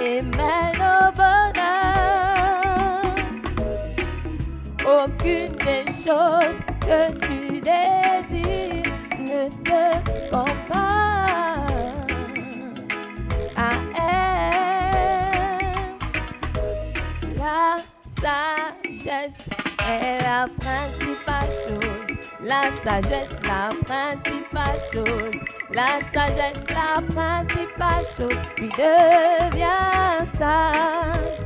Et mènent au bonheur. Aucune des choses que tu désires ne te compare à elle. La sagesse est la principale chose. La sagesse, la principale chose. La sagesse, la principale chose. Puis deviens sage.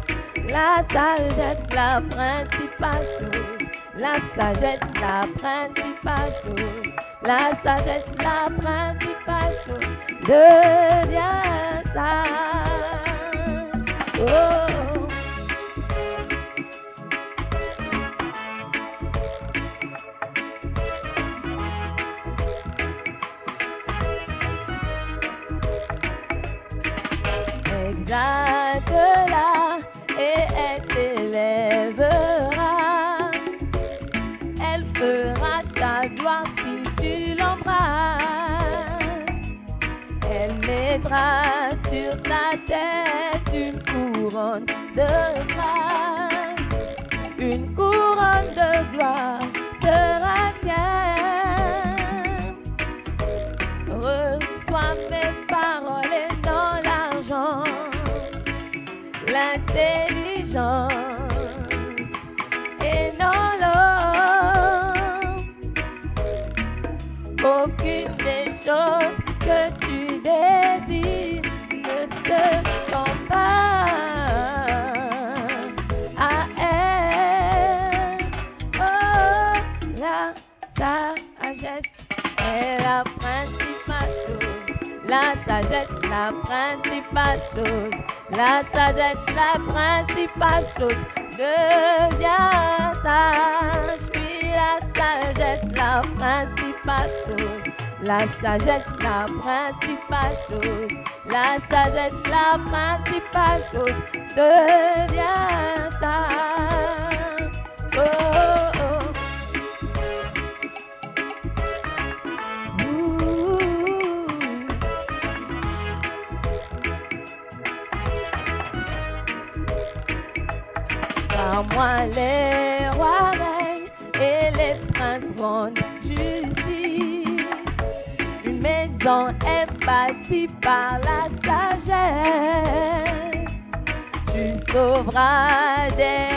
La sagesse, la principale chose. La sagesse, la principale chose. La sagesse, la principale chose. Deviens sage. Oh. Principale chose. La sagesse, la principale chose. Deviens sage, puis la sagesse, la principale chose. La sagesse, la principale chose. La sagesse, la principale chose. Deviens sage. Oh. Les rois règnent et les princes rendent justice. Une maison est bâtie par la sagesse. Tu sauveras des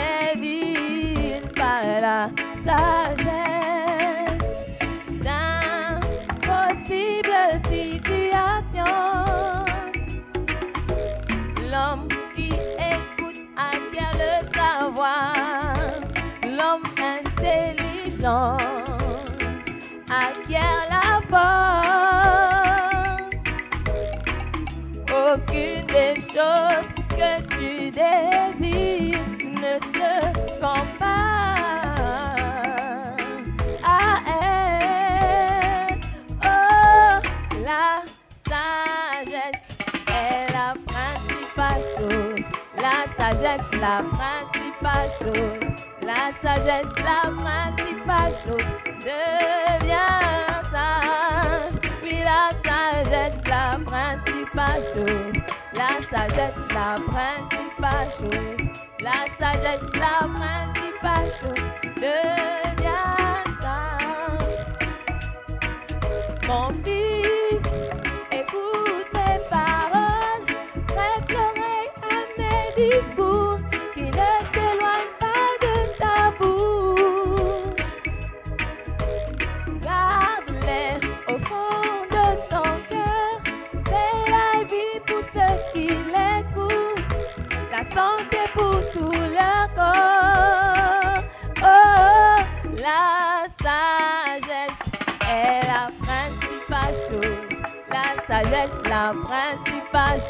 La sagesse, la principale chose. Deviens sage. Oui, la sagesse, la principale chose. La sagesse, la principale chose. La sagesse, la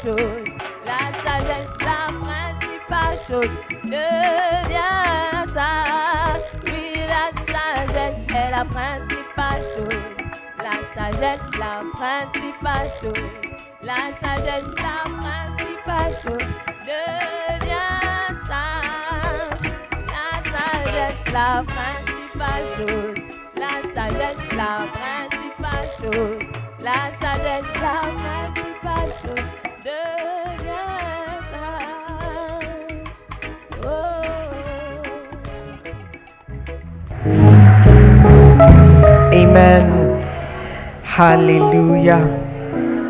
La sagesse, la principale chose. Deviens sage. Oui, la sagesse est la principale chose. La sagesse, la principale chose. La sagesse, la principale chose. Deviens sage. La sagesse, la principale Amen. Alléluia.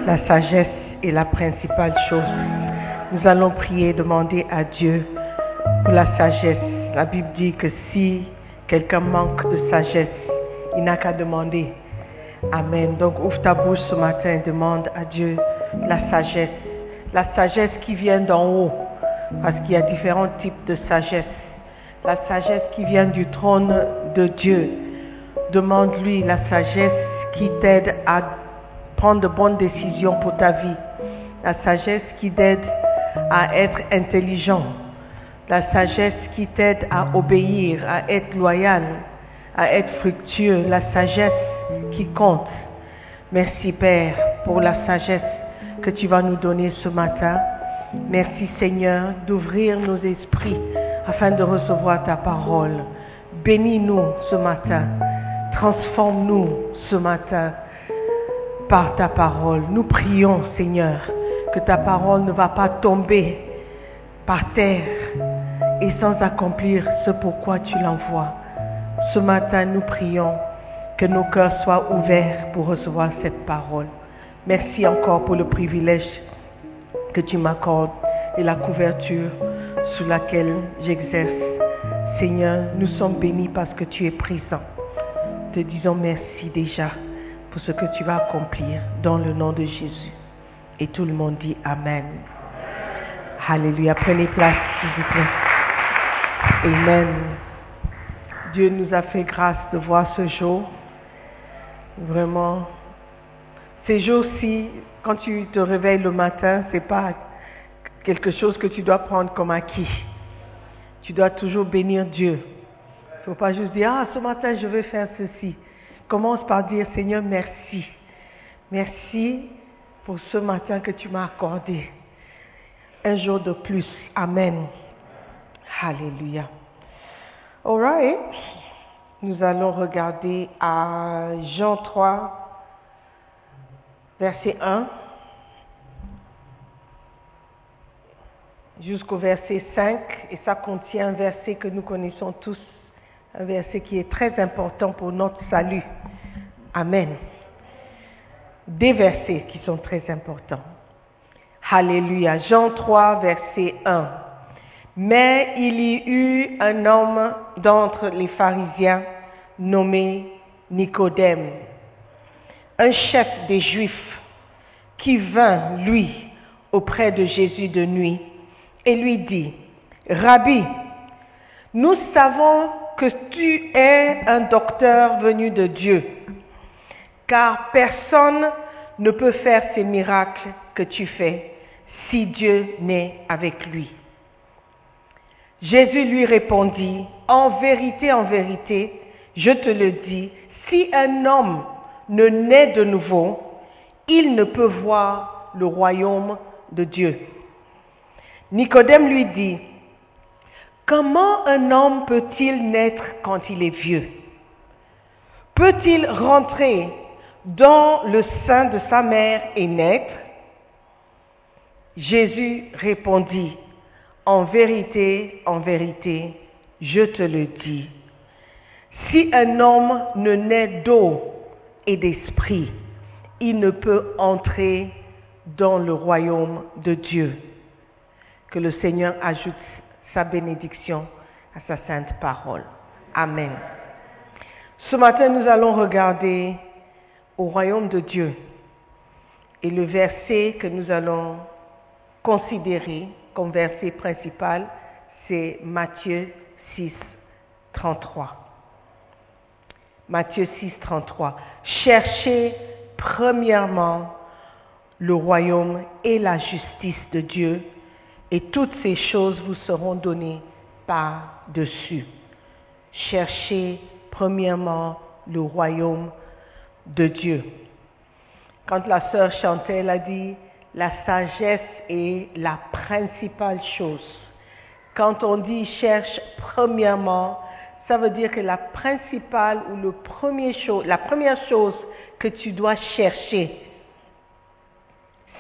La sagesse est la principale chose. Nous allons prier, demander à Dieu pour la sagesse. La Bible dit que si quelqu'un manque de sagesse, il n'a qu'à demander. Amen. Donc ouvre ta bouche ce matin et demande à Dieu la sagesse. La sagesse qui vient d'en haut. Parce qu'il y a différents types de sagesse. La sagesse qui vient du trône de Dieu. Demande-lui la sagesse qui t'aide à prendre de bonnes décisions pour ta vie. La sagesse qui t'aide à être intelligent. La sagesse qui t'aide à obéir, à être loyal, à être fructueux. La sagesse qui compte. Merci Père pour la sagesse que tu vas nous donner ce matin. Merci Seigneur d'ouvrir nos esprits afin de recevoir ta parole. Bénis-nous ce matin. Transforme-nous ce matin par ta parole. Nous prions Seigneur que ta parole ne va pas tomber par terre et sans accomplir ce pourquoi tu l'envoies. Ce matin, nous prions que nos cœurs soient ouverts pour recevoir cette parole. Merci encore pour le privilège que tu m'accordes et la couverture sous laquelle j'exerce. Seigneur, nous sommes bénis parce que tu es présent. Te disons merci déjà pour ce que tu vas accomplir dans le nom de Jésus. Et tout le monde dit Amen. Alléluia. Prenez place, s'il vous plaît. Amen. Dieu nous a fait grâce de voir ce jour. Vraiment, ces jours-ci, quand tu te réveilles le matin, c'est pas quelque chose que tu dois prendre comme acquis. Tu dois toujours bénir Dieu. Il ne faut pas juste dire, ah, ce matin, je vais faire ceci. Commence par dire, Seigneur, merci. Merci pour ce matin que tu m'as accordé. Un jour de plus. Amen. Alléluia. All right. Nous allons regarder à Jean 3, verset 1 jusqu'au verset 5, et ça contient un verset que nous connaissons tous, un verset qui est très important pour notre salut. Amen. Des versets qui sont très importants. Alléluia. Jean 3, verset 1. Mais il y eut un homme d'entre les pharisiens nommé Nicodème, un chef des Juifs, qui vint, lui, auprès de Jésus de nuit et lui dit, Rabbi, nous savons que tu es un docteur venu de Dieu, car personne ne peut faire ces miracles que tu fais si Dieu n'est avec lui. Jésus lui répondit, En vérité, en vérité, je te le dis, si un homme ne naît de nouveau, il ne peut voir le royaume de Dieu. Nicodème lui dit, Comment un homme peut-il naître quand il est vieux? Peut-il rentrer dans le sein de sa mère et naître? Jésus répondit, En vérité, en vérité, je te le dis, si un homme ne naît d'eau et d'esprit, il ne peut entrer dans le royaume de Dieu. Que le Seigneur ajoute sa bénédiction à sa sainte parole. Amen. Ce matin, nous allons regarder au royaume de Dieu. Et le verset que nous allons considérer comme verset principal, c'est Matthieu 6, 33. Matthieu 6, 33. Cherchez premièrement le royaume et la justice de Dieu, et toutes ces choses vous seront données par-dessus. Cherchez premièrement le royaume de Dieu. Quand la sœur chantait, a dit, la sagesse est la principale chose. Quand on dit cherche premièrement, ça veut dire que la principale ou le premier chose, la première chose que tu dois chercher,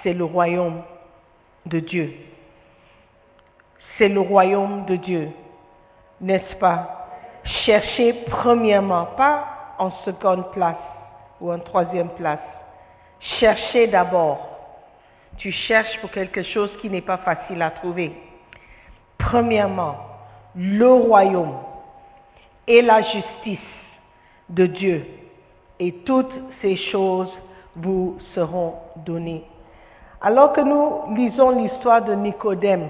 c'est le royaume de Dieu. C'est le royaume de Dieu, n'est-ce pas? Chercher premièrement, pas en seconde place ou en troisième place. Chercher d'abord. Tu cherches pour quelque chose qui n'est pas facile à trouver. Premièrement, le royaume et la justice de Dieu. Et toutes ces choses vous seront données. Alors que nous lisons l'histoire de Nicodème,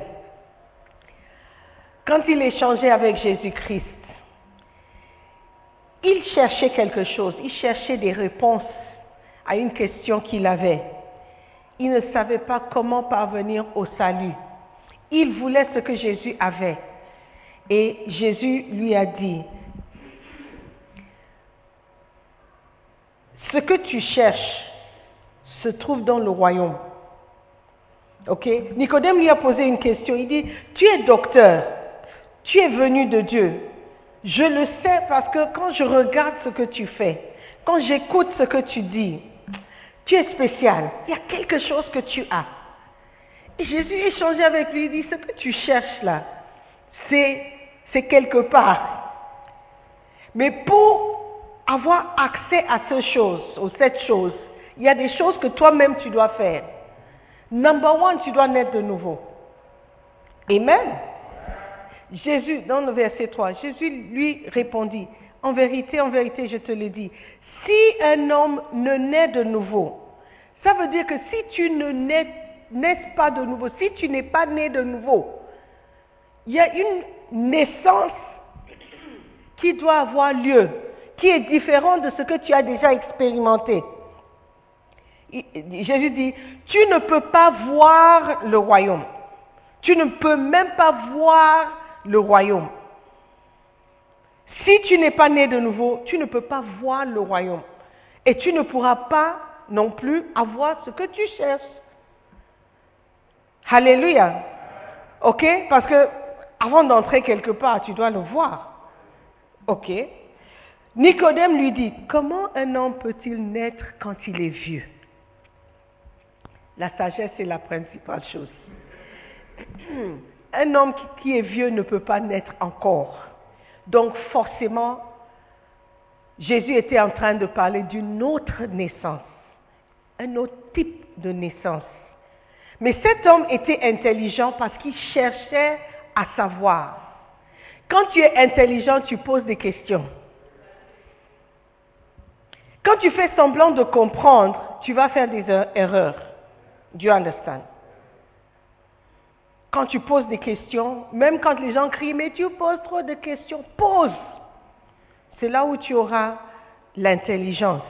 quand il échangeait avec Jésus-Christ, il cherchait quelque chose, il cherchait des réponses à une question qu'il avait. Il ne savait pas comment parvenir au salut. Il voulait ce que Jésus avait. Et Jésus lui a dit, ce que tu cherches se trouve dans le royaume. Ok? Nicodème lui a posé une question. Il dit, tu es docteur, tu es venu de Dieu. Je le sais parce que quand je regarde ce que tu fais, quand j'écoute ce que tu dis, tu es spécial. Il y a quelque chose que tu as. Et Jésus échangeait avec lui, il dit, ce que tu cherches là, c'est, quelque part. Mais pour avoir accès à ces choses, ou cette chose, il y a des choses que toi-même tu dois faire. Number one, tu dois naître de nouveau. Amen. Jésus, dans le verset 3, Jésus lui répondit, en vérité, en vérité, je te le dis, si un homme ne naît de nouveau, ça veut dire que si tu ne nais, pas de nouveau, si tu n'es pas né de nouveau, il y a une naissance qui doit avoir lieu, qui est différente de ce que tu as déjà expérimenté. Jésus dit, tu ne peux pas voir le royaume. Tu ne peux même pas voir le royaume. Si tu n'es pas né de nouveau, tu ne peux pas voir le royaume. Et tu ne pourras pas non plus avoir ce que tu cherches. Alléluia. OK? Parce que avant d'entrer quelque part, tu dois le voir. OK? Nicodème lui dit, comment un homme peut-il naître quand il est vieux? La sagesse est la principale chose. Un homme qui est vieux ne peut pas naître encore. Donc forcément, Jésus était en train de parler d'une autre naissance, un autre type de naissance. Mais cet homme était intelligent parce qu'il cherchait à savoir. Quand tu es intelligent, tu poses des questions. Quand tu fais semblant de comprendre, tu vas faire des er-, erreurs. Do you understand? Quand tu poses des questions, même quand les gens crient, mais tu poses trop de questions, pose. C'est là où tu auras l'intelligence.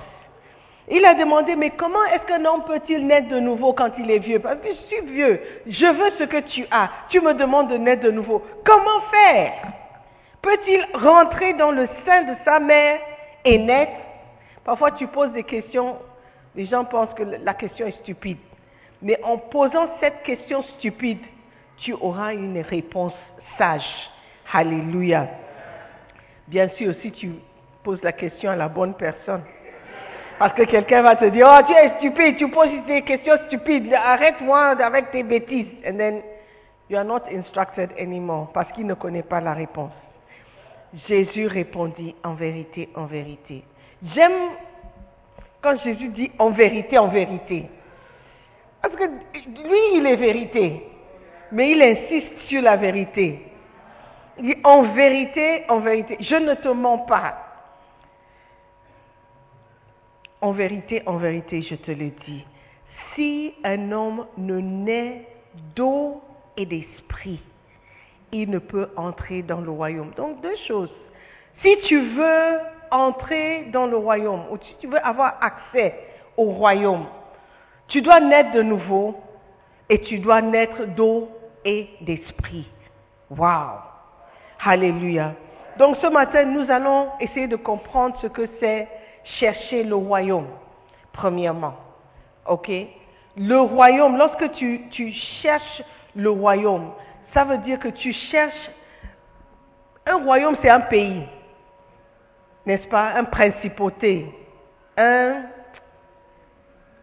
Il a demandé, mais comment est-ce qu'un homme peut-il naître de nouveau quand il est vieux? Parce que je suis vieux, je veux ce que tu as. Tu me demandes de naître de nouveau. Comment faire? Peut-il rentrer dans le sein de sa mère et naître? Parfois tu poses des questions, les gens pensent que la question est stupide. Mais en posant cette question stupide, tu auras une réponse sage. Alléluia. Bien sûr, si tu poses la question à la bonne personne. Parce que quelqu'un va te dire, oh, tu es stupide, tu poses des questions stupides, arrête-moi avec tes bêtises. And then you are not instructed anymore parce qu'il ne connaît pas la réponse. Jésus répondit en vérité, en vérité. J'aime quand Jésus dit en vérité, en vérité. Parce que lui, il est vérité. Mais il insiste sur la vérité. Il dit en vérité, en vérité. Je ne te mens pas. En vérité, en vérité, je te le dis. Si un homme ne naît d'eau et d'esprit, il ne peut entrer dans le royaume. Donc deux choses. Si tu veux entrer dans le royaume, ou si tu veux avoir accès au royaume, tu dois naître de nouveau et tu dois naître d'eau et d'esprit. Wow! Alléluia. Donc ce matin, nous allons essayer de comprendre ce que c'est chercher le royaume, premièrement. OK? Le royaume, lorsque tu, tu cherches le royaume, ça veut dire que tu cherches... Un royaume, c'est un pays, n'est-ce pas? Un principauté, un,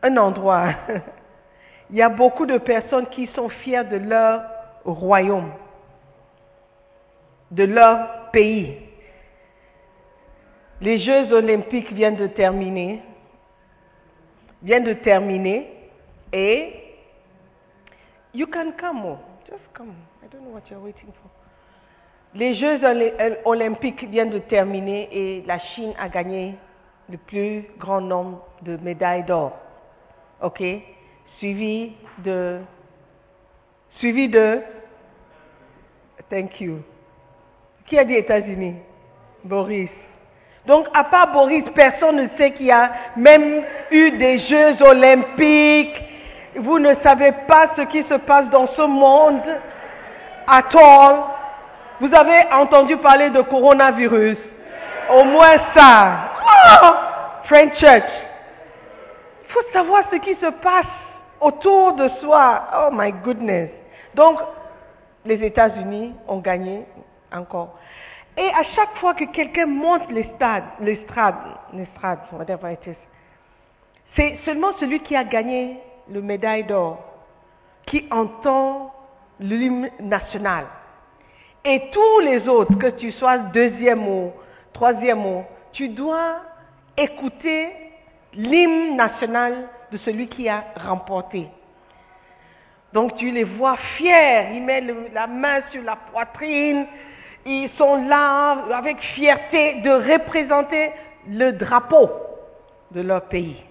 un endroit. Il y a beaucoup de personnes qui sont fiers de leur royaume, de leur pays. Les Jeux olympiques viennent de terminer, viennent de terminer, et you can come, just come. I don't know what you're waiting for. Les Jeux olympiques viennent de terminer et la Chine a gagné le plus grand nombre de médailles d'or. OK? Suivi de suivi de Thank you. Qui a dit États-Unis? Boris. Donc, à part Boris, personne ne sait qu'il y a même eu des Jeux olympiques. Vous ne savez pas ce qui se passe dans ce monde. À all. Vous avez entendu parler de coronavirus. Au moins ça. Oh! French Church. Il faut savoir ce qui se passe autour de soi. Oh my goodness. Donc, les États-Unis ont gagné encore. Et à chaque fois que quelqu'un monte l'estrade, l'estrade, l'estrade, c'est seulement celui qui a gagné le médaille d'or qui entend l'hymne national. Et tous les autres, que tu sois deuxième ou troisième mot, tu dois écouter l'hymne national de celui qui a remporté. Donc tu les vois fiers, ils mettent la main sur la poitrine, ils sont là avec fierté de représenter le drapeau de leur pays.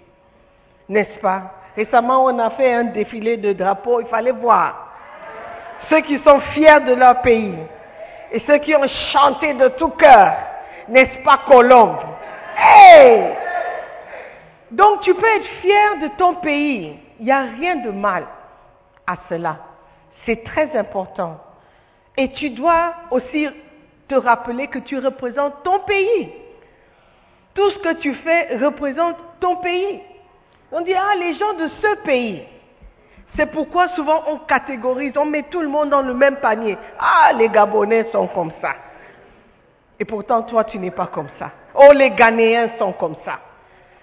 N'est-ce pas? Récemment, on a fait un défilé de drapeaux, il fallait voir ceux qui sont fiers de leur pays et ceux qui ont chanté de tout cœur, n'est-ce pas Colombe? Donc tu peux être fier de ton pays, il n'y a rien de mal à cela. C'est très important. Et tu dois aussi te rappeler que tu représentes ton pays. Tout ce que tu fais représente ton pays. On dit, ah, les gens de ce pays. C'est pourquoi souvent on catégorise, on met tout le monde dans le même panier. Ah, les Gabonais sont comme ça. Et pourtant, toi, tu n'es pas comme ça. Oh, les Ghanéens sont comme ça.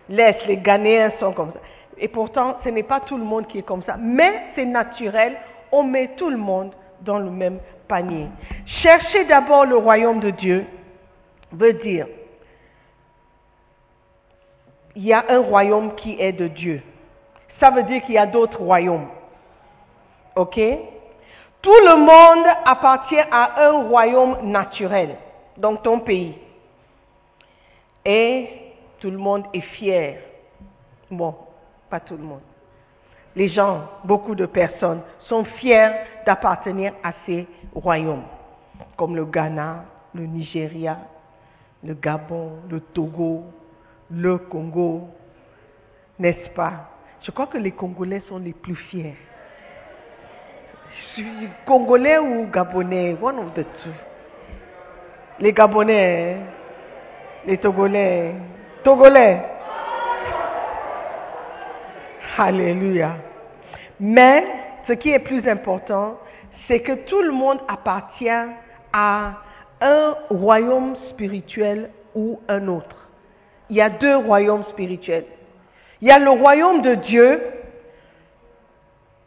Laisse, les Ghanéens sont comme ça. Et pourtant, ce n'est pas tout le monde qui est comme ça. Mais c'est naturel, on met tout le monde dans le même panier. Chercher d'abord le royaume de Dieu veut dire, il y a un royaume qui est de Dieu. Ça veut dire qu'il y a d'autres royaumes. OK? Tout le monde appartient à un royaume naturel, donc ton pays. Et tout le monde est fier. Bon, pas tout le monde. Les gens, beaucoup de personnes, sont fiers d'appartenir à ces royaumes, comme le Ghana, le Nigeria, le Gabon, le Togo, le Congo, n'est-ce pas? Je crois que les Congolais sont les plus fiers. Congolais ou Gabonais, one of the two. Les Gabonais, les Togolais, Togolais. Alléluia. Mais ce qui est plus important, c'est que tout le monde appartient à un royaume spirituel ou un autre. Il y a deux royaumes spirituels. Il y a le royaume de Dieu,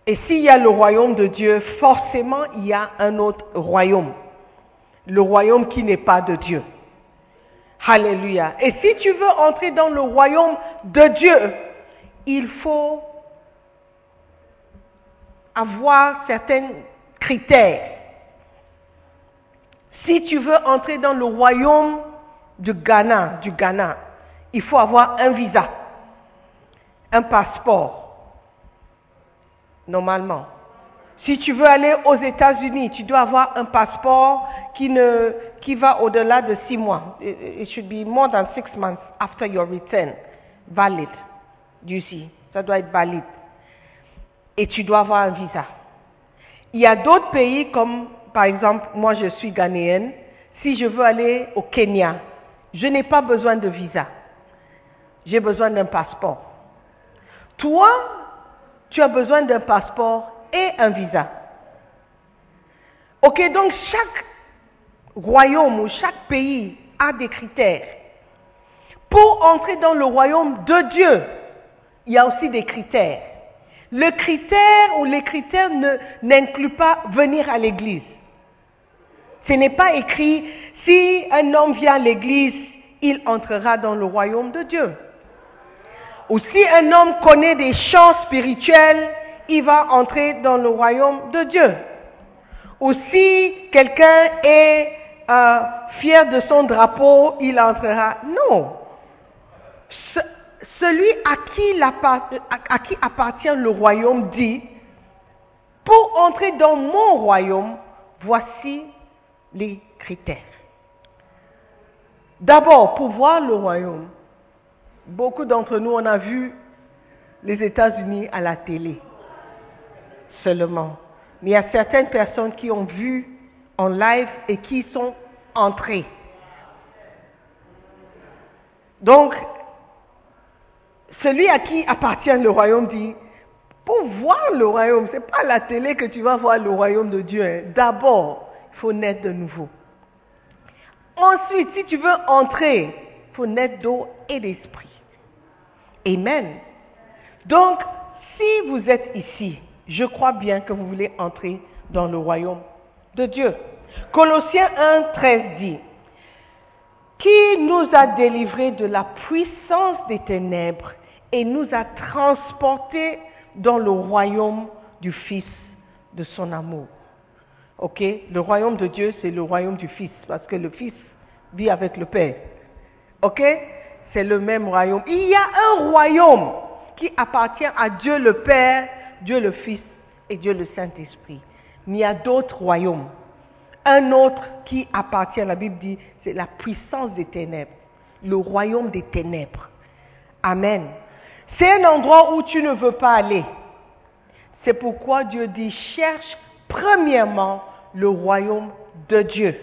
et s'il y a le royaume de Dieu, forcément il y a un autre royaume. Le royaume qui n'est pas de Dieu. Alléluia. Et si tu veux entrer dans le royaume de Dieu, il faut avoir certains critères. Si tu veux entrer dans le royaume du Ghana, du Ghana, il faut avoir un visa, un passeport, normalement. Si tu veux aller aux États-Unis, tu dois avoir un passeport qui, qui va au-delà de six mois. It should be more than six months after your return. Valid. See. Ça doit être valide. Et tu dois avoir un visa. Il y a d'autres pays comme, par exemple, moi je suis ghanéenne. Si je veux aller au Kenya, je n'ai pas besoin de visa. J'ai besoin d'un passeport. Toi, tu as besoin d'un passeport et un visa. Ok, donc chaque royaume ou chaque pays a des critères. Pour entrer dans le royaume de Dieu, il y a aussi des critères. Le critère ou les critères n'incluent pas venir à l'église. Ce n'est pas écrit si un homme vient à l'église, il entrera dans le royaume de Dieu. Ou si un homme connaît des chants spirituels, il va entrer dans le royaume de Dieu. Ou si quelqu'un est euh, fier de son drapeau, il entrera. Non. Celui à qui, appartient le royaume dit, pour entrer dans mon royaume, voici les critères. D'abord, pour voir le royaume, beaucoup d'entre nous, on a vu les États-Unis à la télé seulement. Mais il y a certaines personnes qui ont vu en live et qui sont entrées. Donc, celui à qui appartient le royaume dit, pour voir le royaume, ce n'est pas la télé que tu vas voir le royaume de Dieu. Hein. D'abord, il faut naître de nouveau. Ensuite, si tu veux entrer, il faut naître d'eau et d'esprit. Amen. Donc, si vous êtes ici, je crois bien que vous voulez entrer dans le royaume de Dieu. Colossiens 1, 13 dit, qui nous a délivrés de la puissance des ténèbres et nous a transportés dans le royaume du Fils de son amour. Ok? Le royaume de Dieu, c'est le royaume du Fils, parce que le Fils vit avec le Père. Ok? C'est le même royaume. Il y a un royaume qui appartient à Dieu le Père Dieu le Fils et Dieu le Saint-Esprit. Mais il y a d'autres royaumes. Un autre qui appartient, la Bible dit, c'est la puissance des ténèbres, le royaume des ténèbres. Amen. C'est un endroit où tu ne veux pas aller. C'est pourquoi Dieu dit, cherche premièrement le royaume de Dieu.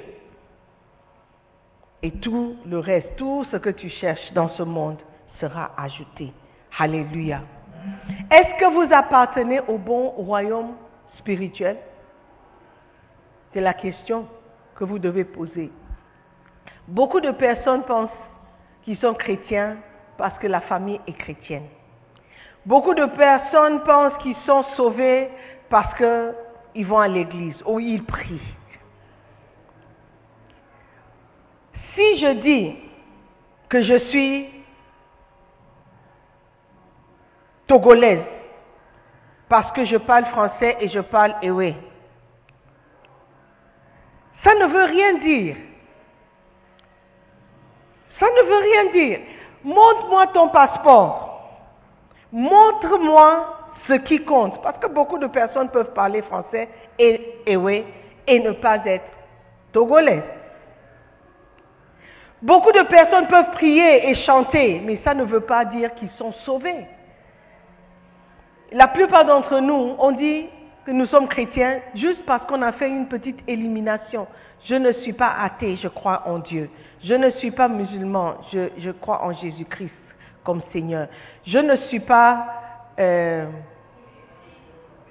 Et tout le reste, tout ce que tu cherches dans ce monde sera ajouté. Alléluia. Est-ce que vous appartenez au bon royaume spirituel? C'est la question que vous devez poser. Beaucoup de personnes pensent qu'ils sont chrétiens parce que la famille est chrétienne. Beaucoup de personnes pensent qu'ils sont sauvés parce qu'ils vont à l'église ou ils prient. Si je dis que je suis togolaise parce que je parle français et je parle ewe. Ça ne veut rien dire. Ça ne veut rien dire. Montre-moi ton passeport. Montre-moi ce qui compte. Parce que beaucoup de personnes peuvent parler français et et ne pas être togolais. Beaucoup de personnes peuvent prier et chanter, mais ça ne veut pas dire qu'ils sont sauvés. La plupart d'entre nous, on dit que nous sommes chrétiens juste parce qu'on a fait une petite élimination. Je ne suis pas athée, je crois en Dieu. Je ne suis pas musulman, je, crois en Jésus-Christ comme Seigneur. Je ne suis pas euh,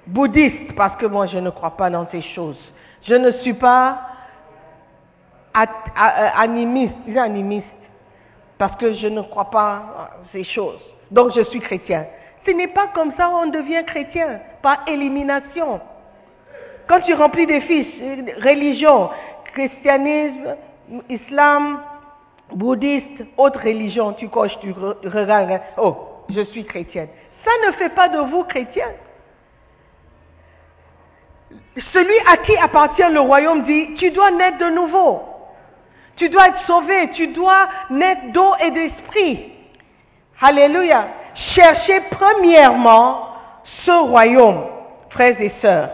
bouddhiste parce que moi je ne crois pas dans ces choses. Je ne suis pas animiste, disais animiste, parce que je ne crois pas ces choses. Donc je suis chrétien. Ce n'est pas comme ça on devient chrétien, par élimination. Quand tu remplis des fiches, religion, christianisme, islam, bouddhiste, autre religion, tu coches, tu regardes, oh, je suis chrétienne. Ça ne fait pas de vous chrétien. Celui à qui appartient le royaume dit, tu dois naître de nouveau. Tu dois être sauvé, tu dois naître d'eau et d'esprit. Alléluia. Cherchez premièrement ce royaume, frères et sœurs.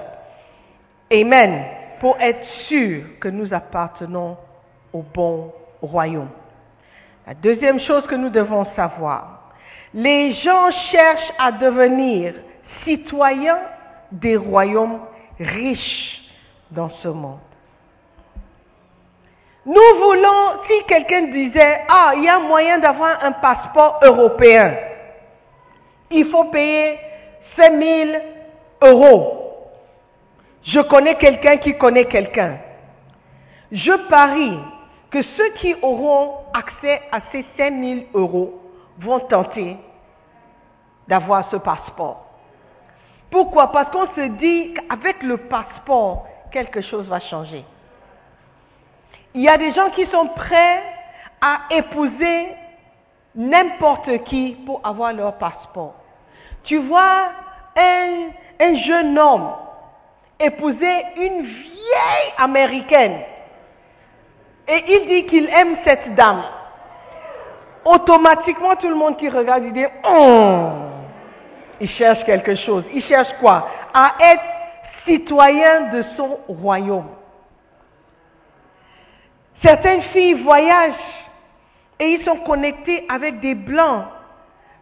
Amen. Pour être sûr que nous appartenons au bon royaume. La deuxième chose que nous devons savoir, les gens cherchent à devenir citoyens des royaumes riches dans ce monde. Nous voulons, si quelqu'un disait, ah, il y a moyen d'avoir un passeport européen, il faut payer 5 000 euros. Je connais quelqu'un qui connaît quelqu'un. Je parie que ceux qui auront accès à ces 5 000 euros vont tenter d'avoir ce passeport. Pourquoi? Parce qu'on se dit qu'avec le passeport, quelque chose va changer. Il y a des gens qui sont prêts à épouser n'importe qui pour avoir leur passeport. Tu vois un, un jeune homme épouser une vieille américaine et il dit qu'il aime cette dame. Automatiquement, tout le monde qui regarde, il dit, oh, il cherche quelque chose. Il cherche quoi? À être citoyen de son royaume. Certaines filles voyagent et ils sont connectés avec des blancs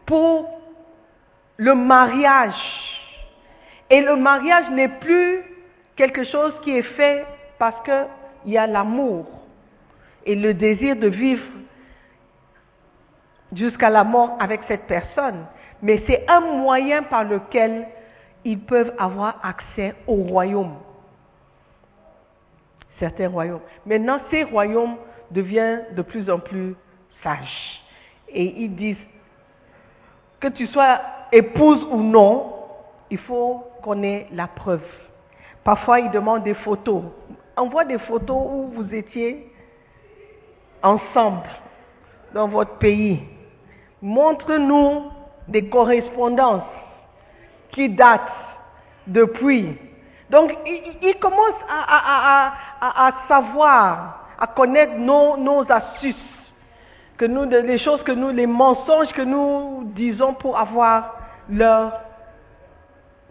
pour le mariage. Et le mariage n'est plus quelque chose qui est fait parce qu'il y a l'amour et le désir de vivre jusqu'à la mort avec cette personne, mais c'est un moyen par lequel ils peuvent avoir accès au royaume. Certains royaumes. Maintenant, ces royaumes deviennent de plus en plus sages. Et ils disent que tu sois épouse ou non, il faut qu'on ait la preuve. Parfois, ils demandent des photos. Envoie des photos où vous étiez ensemble dans votre pays. Montre-nous des correspondances qui datent depuis. Donc, ils, commencent à, savoir, à connaître nos, nos astuces, que nous, les choses que nous, les mensonges que nous disons pour avoir leur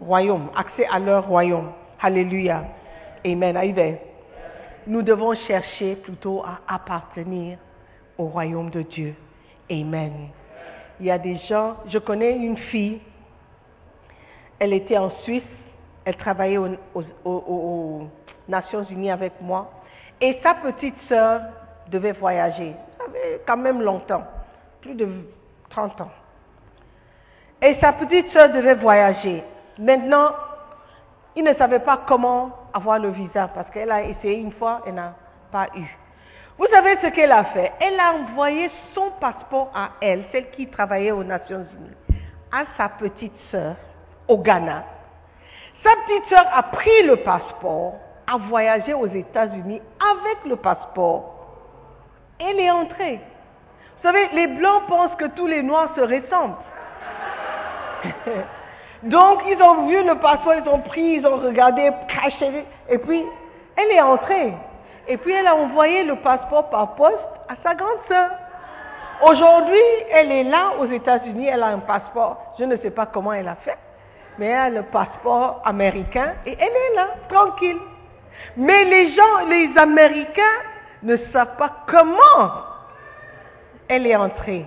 royaume, accès à leur royaume. Alléluia. Amen. Amen nous devons chercher plutôt à appartenir au royaume de Dieu. Amen. Il y a des gens, je connais une fille, elle était en Suisse, elle travaillait aux, Nations Unies avec moi, et sa petite sœur devait voyager. Ça avait quand même longtemps, plus de 30 ans. Et sa petite sœur devait voyager. Maintenant, il ne savait pas comment avoir le visa parce qu'elle a essayé une fois, et n'a pas eu. Vous savez ce qu'elle a fait? Elle a envoyé son passeport à elle, celle qui travaillait aux Nations Unies, à sa petite sœur au Ghana. Sa petite sœur a pris le passeport, a voyagé aux États-Unis avec le passeport. Elle est entrée. Vous savez, les Blancs pensent que tous les Noirs se ressemblent. Donc, ils ont vu le passeport, ils ont pris, ils ont regardé, caché, et puis, elle est entrée. Et puis, elle a envoyé le passeport par poste à sa grande sœur. Aujourd'hui, elle est là aux États-Unis, elle a un passeport. Je ne sais pas comment elle a fait, mais elle a le passeport américain et elle est là, tranquille. Mais les gens, les Américains, ne savent pas comment elle est entrée.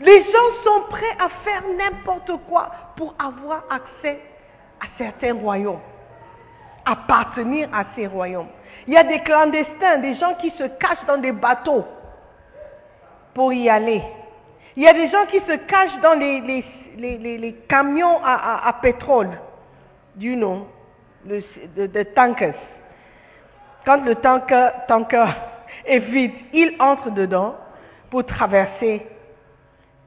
Les gens sont prêts à faire n'importe quoi pour avoir accès à certains royaumes, appartenir à ces royaumes. Il y a des clandestins, des gens qui se cachent dans des bateaux pour y aller. Il y a des gens qui se cachent dans les, camions à, pétrole, du nom, de, de, tankers. Quand le tanker, tanker est vide, il entre dedans pour traverser,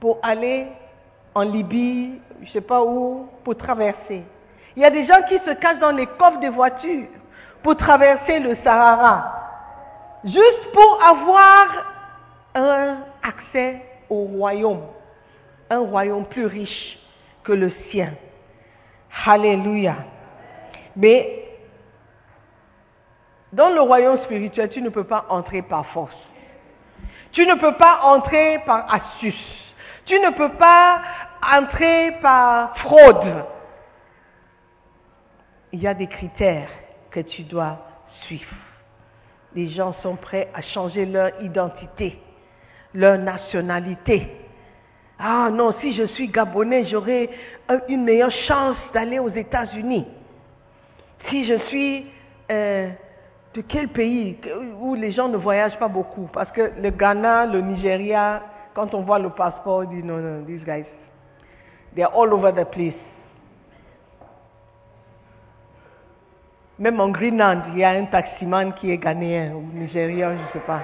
pour aller en Libye, je ne sais pas où, pour traverser. Il y a des gens qui se cachent dans les coffres des voitures pour traverser le Sahara, juste pour avoir un accès au royaume, un royaume plus riche que le sien. Alléluia. Mais dans le royaume spirituel, tu ne peux pas entrer par force. Tu ne peux pas entrer par astuce. Tu ne peux pas entrer par fraude. Il y a des critères que tu dois suivre. Les gens sont prêts à changer leur identité, leur nationalité. Ah non, si je suis gabonais, j'aurai une meilleure chance d'aller aux États-Unis. Si je suis euh, de quel pays où les gens ne voyagent pas beaucoup Parce que le Ghana, le Nigeria, quand on voit le passeport, on dit non, non, these guys, they are all over the place. Même en Greenland, il y a un taximan qui est ghanéen ou nigérien, je ne sais pas.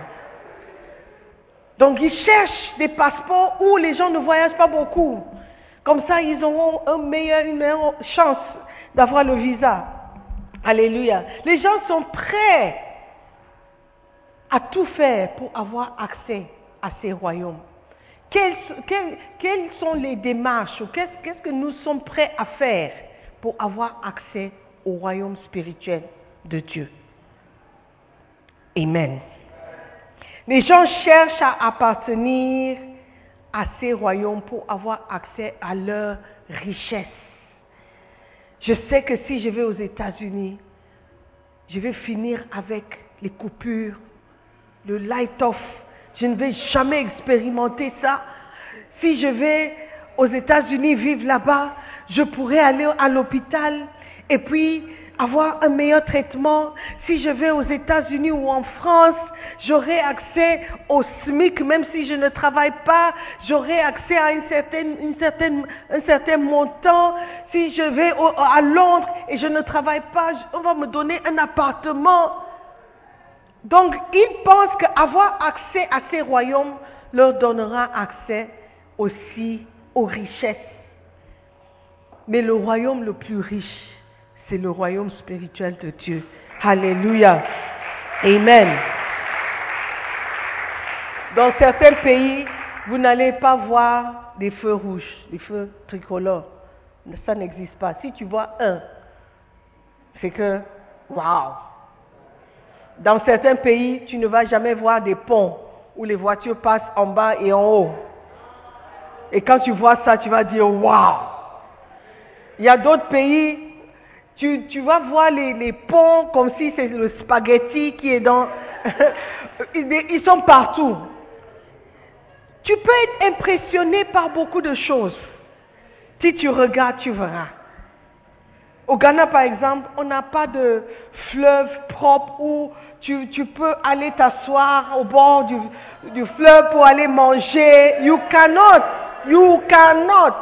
Donc ils cherchent des passeports où les gens ne voyagent pas beaucoup. Comme ça, ils auront une meilleure chance d'avoir le visa. Alléluia. Les gens sont prêts à tout faire pour avoir accès à ces royaumes. Quelles, sont les démarches ou qu'est-ce que nous sommes prêts à faire pour avoir accès au royaume spirituel de Dieu? Amen. Les gens cherchent à appartenir à ces royaumes pour avoir accès à leur richesse. Je sais que si je vais aux États-Unis, je vais finir avec les coupures, le light-off. Je ne vais jamais expérimenter ça. Si je vais aux États-Unis vivre là-bas, je pourrais aller à l'hôpital et puis avoir un meilleur traitement. Si je vais aux États-Unis ou en France, j'aurai accès au SMIC, même si je ne travaille pas, j'aurai accès à une certaine, un certain montant. Si je vais à Londres et je ne travaille pas, on va me donner un appartement. Donc, ils pensent qu'avoir accès à ces royaumes leur donnera accès aussi aux richesses. Mais le royaume le plus riche, c'est le royaume spirituel de Dieu. Alléluia. Amen. Dans certains pays, vous n'allez pas voir des feux rouges, des feux tricolores. Ça n'existe pas. Si tu vois un, c'est que, waouh. Dans certains pays, tu ne vas jamais voir des ponts où les voitures passent en bas et en haut. Et quand tu vois ça, tu vas dire, waouh. Il y a d'autres pays tu, vas voir les, ponts comme si c'est le spaghetti qui est dans... Ils sont partout. Tu peux être impressionné par beaucoup de choses. Si tu regardes, tu verras. Au Ghana, par exemple, on n'a pas de fleuve propre où tu, peux aller t'asseoir au bord du, fleuve pour aller manger. You cannot. You cannot.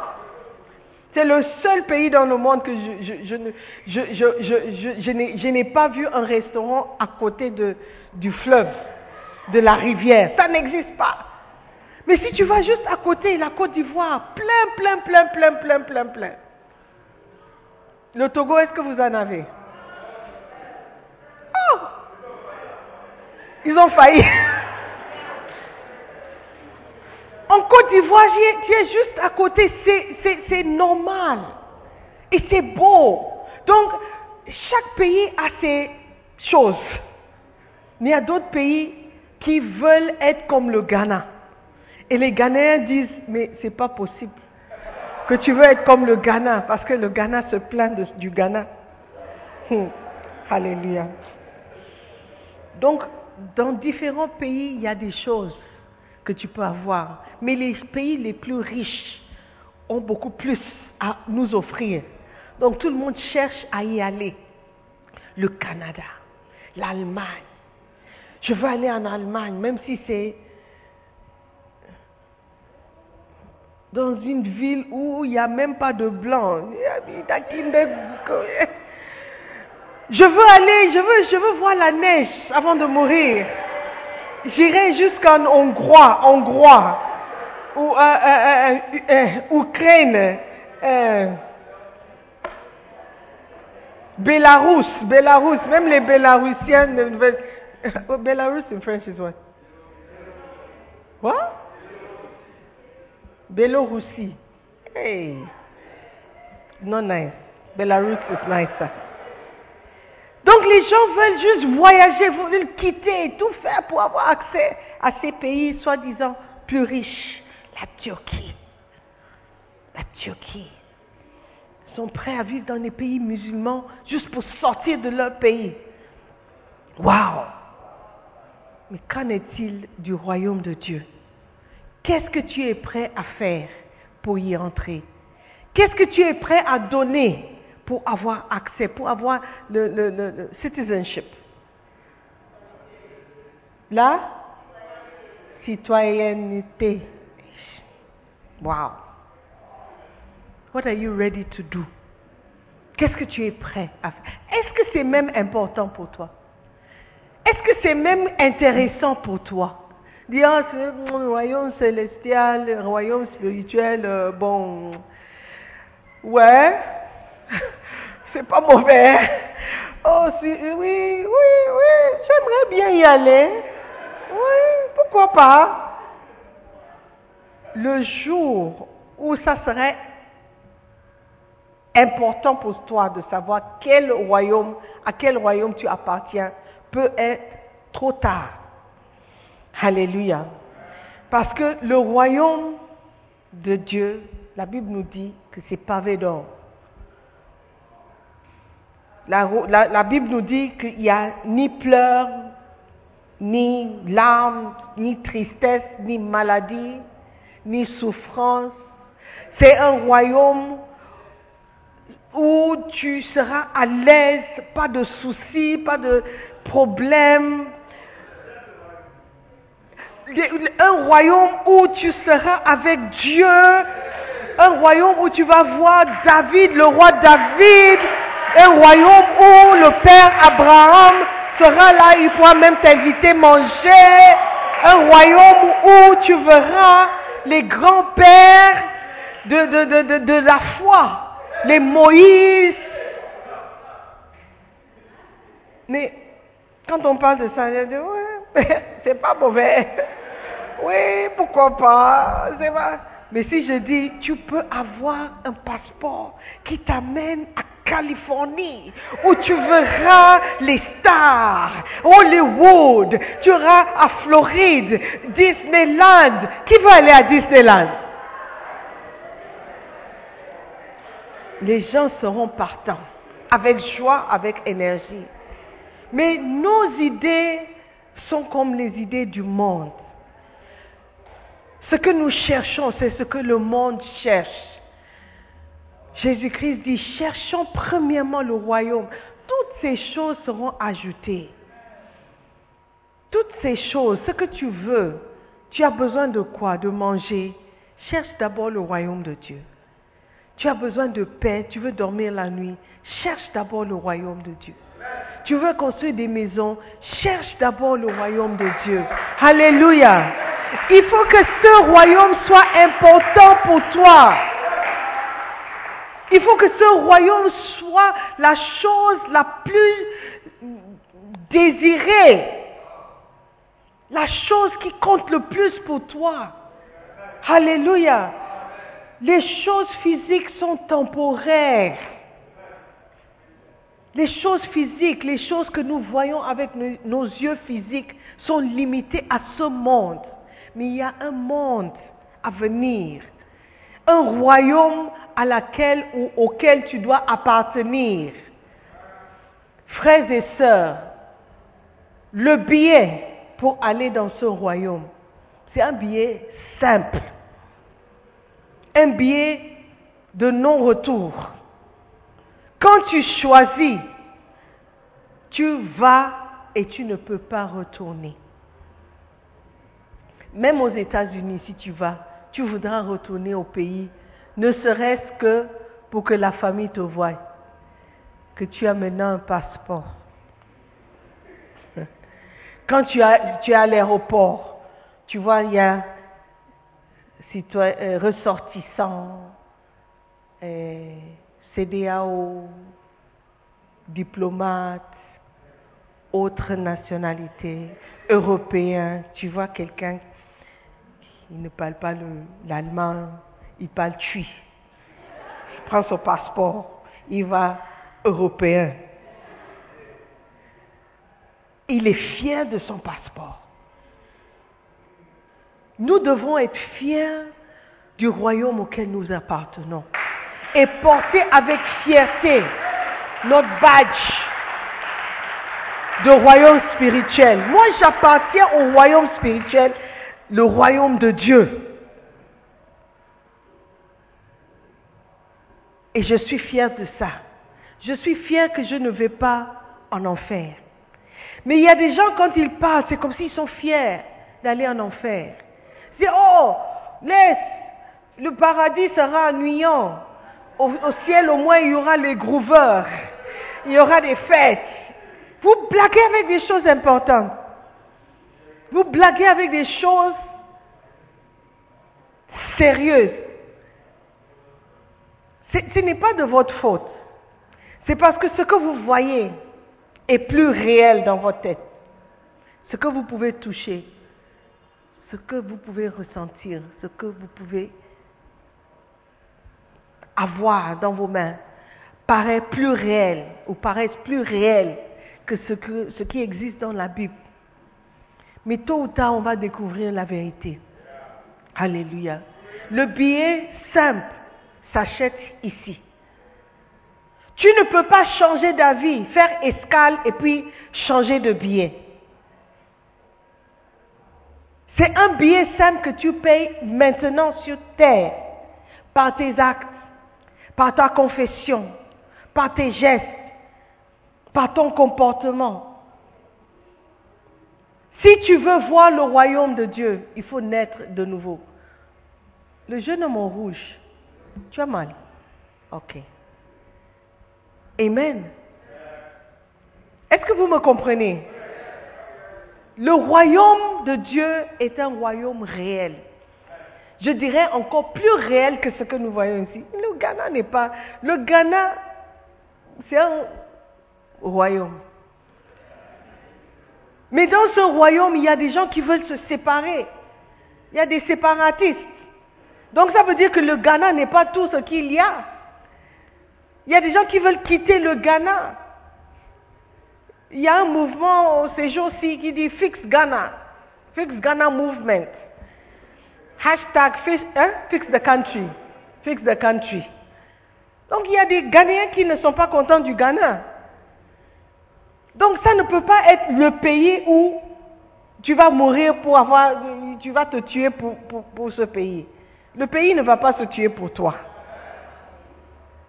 C'est le seul pays dans le monde que je, n'ai pas vu un restaurant à côté du fleuve, de la rivière. Ça n'existe pas. Mais si tu vas juste à côté, la Côte d'Ivoire, plein, plein, plein, plein, plein, plein, plein. Le Togo, est-ce que vous en avez? Oh Ils ont failli. En Côte d'Ivoire, tu es juste à côté, c'est normal. Et c'est beau. Donc, chaque pays a ses choses. Mais il y a d'autres pays qui veulent être comme le Ghana. Et les Ghanéens disent, mais c'est pas possible que tu veux être comme le Ghana, parce que le Ghana se plaint du Ghana. Hum. Alléluia. Donc, dans différents pays, il y a des choses que tu peux avoir. Mais les pays les plus riches ont beaucoup plus à nous offrir. Donc tout le monde cherche à y aller. Le Canada, l'Allemagne. Je veux aller en Allemagne, même si c'est dans une ville où il n'y a même pas de blanc. Je veux aller, je veux, je veux voir la neige avant de mourir. j'irai jusqu'en Hongrois, Hongrois, ou euh, euh, euh, euh, Ukraine, euh, Bélarus, Bélarus, même les Bélarusiens. Oh, Belarus in French is what? What? Bélorussie. Hey. Not nice. Belarus is nicer. Donc les gens veulent juste voyager, veulent quitter tout faire pour avoir accès à ces pays soi-disant plus riches. La Turquie. La Turquie. Ils sont prêts à vivre dans des pays musulmans juste pour sortir de leur pays. Waouh! Mais qu'en est-il du royaume de Dieu? Qu'est-ce que tu es prêt à faire pour y entrer? Qu'est-ce que tu es prêt à donner? Pour avoir accès, pour avoir le, le, le, citizenship? La citoyenneté. Wow. What are you ready to do? Qu'est-ce que tu es prêt à faire? Est-ce que c'est même important pour toi? Est-ce que c'est même intéressant pour toi? Dire, ah, c'est le royaume célestial, le royaume spirituel, euh, bon, ouais, c'est pas mauvais. Oh, si, oui, oui, oui, j'aimerais bien y aller. Oui, pourquoi pas? Le jour où ça serait important pour toi de savoir quel royaume, à quel royaume tu appartiens, peut être trop tard. Alléluia. Parce que le royaume de Dieu, la Bible nous dit que c'est pavé d'or. La, Bible nous dit qu'il n'y a ni pleurs, ni larmes, ni tristesse, ni maladie, ni souffrance. C'est un royaume où tu seras à l'aise, pas de soucis, pas de problèmes. Un royaume où tu seras avec Dieu, un royaume où tu vas voir David, le roi David, un royaume où le père Abraham sera là, il pourra même t'inviter manger, un royaume où tu verras les grands-pères de, de, de, de, de la foi, les Moïse. Mais quand on parle de ça, on dit, ouais, c'est pas mauvais. Oui, pourquoi pas, c'est pas. Mais si je dis, tu peux avoir un passeport qui t'amène à Californie, où tu verras les stars, Hollywood, tu iras à Floride, Disneyland. Qui veut aller à Disneyland? Les gens seront partants, avec joie, avec énergie. Mais nos idées sont comme les idées du monde. Ce que nous cherchons, c'est ce que le monde cherche. Jésus-Christ dit, cherchons premièrement le royaume. Toutes ces choses seront ajoutées. Toutes ces choses, ce que tu veux, tu as besoin de quoi? De manger. Cherche d'abord le royaume de Dieu. Tu as besoin de paix, tu veux dormir la nuit. Cherche d'abord le royaume de Dieu. Tu veux construire des maisons, cherche d'abord le royaume de Dieu. Alléluia. Il faut que ce royaume soit important pour toi. Il faut que ce royaume soit la chose la plus désirée, la chose qui compte le plus pour toi. Alléluia. Les choses physiques sont temporaires. Les choses physiques, les choses que nous voyons avec nos, yeux physiques sont limitées à ce monde. Mais il y a un monde à venir, un royaume à laquelle ou auquel tu dois appartenir. Frères et sœurs, le billet pour aller dans ce royaume, c'est un billet simple, un billet de non-retour. Quand tu choisis, tu vas et tu ne peux pas retourner. Même aux États-Unis, si tu vas, tu voudras retourner au pays, ne serait-ce que pour que la famille te voie, que tu as maintenant un passeport. Quand tu, as, tu es à l'aéroport, tu vois, il y a citoyen, euh, ressortissants, euh, CDAO, diplomates, autres nationalités, européens. Tu vois quelqu'un qui ne parle pas le- l'allemand, il parle tui. Il prend son passeport, il va européen. Il est fier de son passeport. Nous devons être fiers du royaume auquel nous appartenons et porter avec fierté notre badge de royaume spirituel. Moi, j'appartiens au royaume spirituel, le royaume de Dieu. Et je suis fier de ça. Je suis fier que je ne vais pas en enfer. Mais il y a des gens, quand ils parlent, c'est comme s'ils sont fiers d'aller en enfer. C'est, oh, laisse, le paradis sera ennuyant. Au, ciel, au moins, il y aura les grooveurs. Il y aura des fêtes. Vous blaguez avec des choses importantes. Vous blaguez avec des choses sérieuses. Ce n'est pas de votre faute. C'est parce que ce que vous voyez est plus réel dans votre tête. Ce que vous pouvez toucher, ce que vous pouvez ressentir, ce que vous pouvez avoir dans vos mains paraît plus réel ou paraissent plus réel que ce, que ce qui existe dans la Bible. Mais tôt ou tard, on va découvrir la vérité. Alléluia. Le billet simple s'achète ici. Tu ne peux pas changer d'avis, faire escale et puis changer de billet. C'est un billet simple que tu payes maintenant sur terre par tes actes, par ta confession, par tes gestes, par ton comportement. Si tu veux voir le royaume de Dieu, il faut naître de nouveau. Le jeune homme en rouge, tu as mal. Ok. Amen. Est-ce que vous me comprenez? Le royaume de Dieu est un royaume réel. Je dirais encore plus réel que ce que nous voyons ici. Le Ghana n'est pas... Le Ghana, c'est un royaume. Mais dans ce royaume, il y a des gens qui veulent se séparer. Il y a des séparatistes. Donc ça veut dire que le Ghana n'est pas tout ce qu'il y a. Il y a des gens qui veulent quitter le Ghana. Il y a un mouvement ces jours-ci qui dit Fix Ghana. Fix Ghana Movement. Hashtag fix, hein, fix the country. Fix the country. Donc il y a des Ghanéens qui ne sont pas contents du Ghana. Donc ça ne peut pas être le pays où tu vas mourir pour avoir, tu vas te tuer pour, pour, ce pays. Le pays ne va pas se tuer pour toi.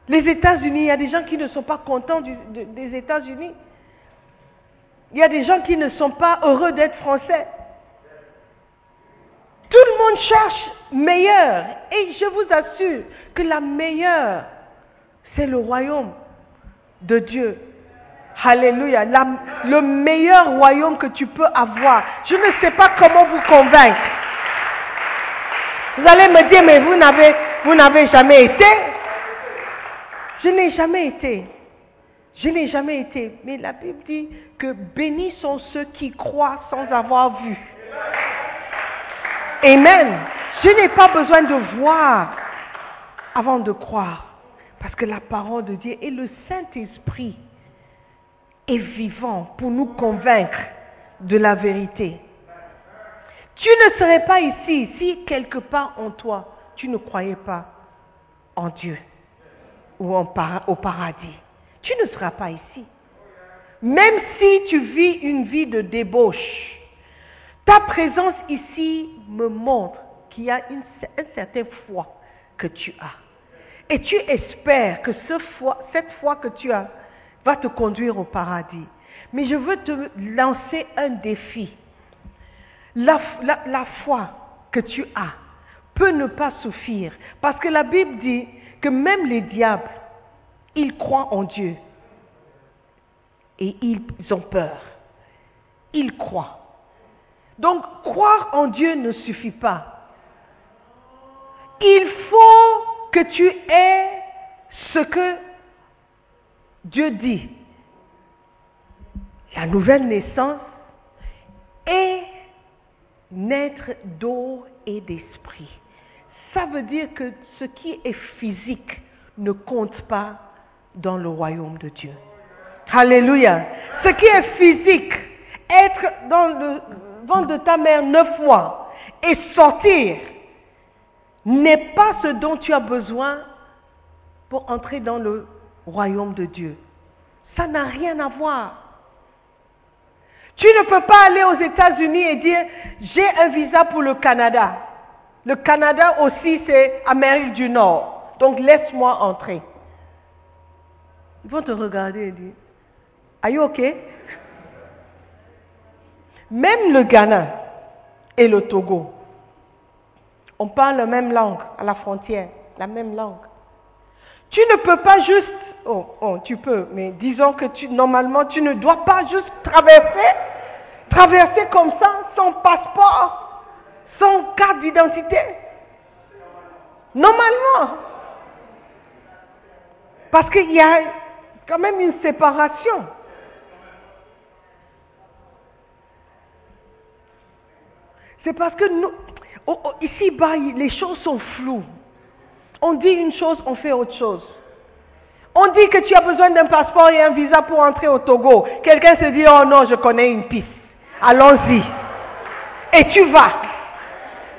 Les États-Unis, il y a des gens qui ne sont pas contents des États-Unis. Il y a des gens qui ne sont pas heureux d'être français. Tout le monde cherche meilleur. Et je vous assure que la meilleure, c'est le royaume de Dieu. Alléluia. Le meilleur royaume que tu peux avoir. Je ne sais pas comment vous convaincre. Vous allez me dire, mais vous n'avez, vous n'avez jamais été. Je n'ai jamais été. Je n'ai jamais été. Mais la Bible dit que bénis sont ceux qui croient sans avoir vu. Amen. Je n'ai pas besoin de voir avant de croire. Parce que la parole de Dieu et le Saint-Esprit est vivant pour nous convaincre de la vérité. Tu ne serais pas ici si quelque part en toi, tu ne croyais pas en Dieu ou au paradis. Tu ne seras pas ici. Même si tu vis une vie de débauche, ta présence ici me montre qu'il y a une, cer- une certaine foi que tu as. Et tu espères que cette foi que tu as va te conduire au paradis. Mais je veux te lancer un défi. La foi que tu as peut ne pas suffire. Parce que la Bible dit que même les diables, ils croient en Dieu. Et ils ont peur. Ils croient. Donc, croire en Dieu ne suffit pas. Il faut que tu aies ce que Dieu dit. La nouvelle naissance est naître d'eau et d'esprit. Ça veut dire que ce qui est physique ne compte pas dans le royaume de Dieu. Alléluia. Ce qui est physique, être dans le ventre de ta mère neuf mois et sortir, n'est pas ce dont tu as besoin pour entrer dans le royaume de Dieu. Ça n'a rien à voir. Tu ne peux pas aller aux États-Unis et dire j'ai un visa pour le Canada. Le Canada aussi c'est Amérique du Nord. Donc laisse-moi entrer. Ils vont te regarder et dire Are you okay? Même le Ghana et le Togo, on parle la même langue à la frontière, la même langue. Tu ne peux pas juste, oh, oh, tu peux, mais disons que tu, normalement, tu ne dois pas juste traverser, traverser comme ça, sans passeport, sans carte d'identité. Normalement. Parce qu'il y a quand même une séparation. C'est parce que nous, oh, oh, ici-bas, les choses sont floues. On dit une chose, on fait autre chose. On dit que tu as besoin d'un passeport et un visa pour entrer au Togo. Quelqu'un se dit, oh non, je connais une piste. Allons-y. Et tu vas.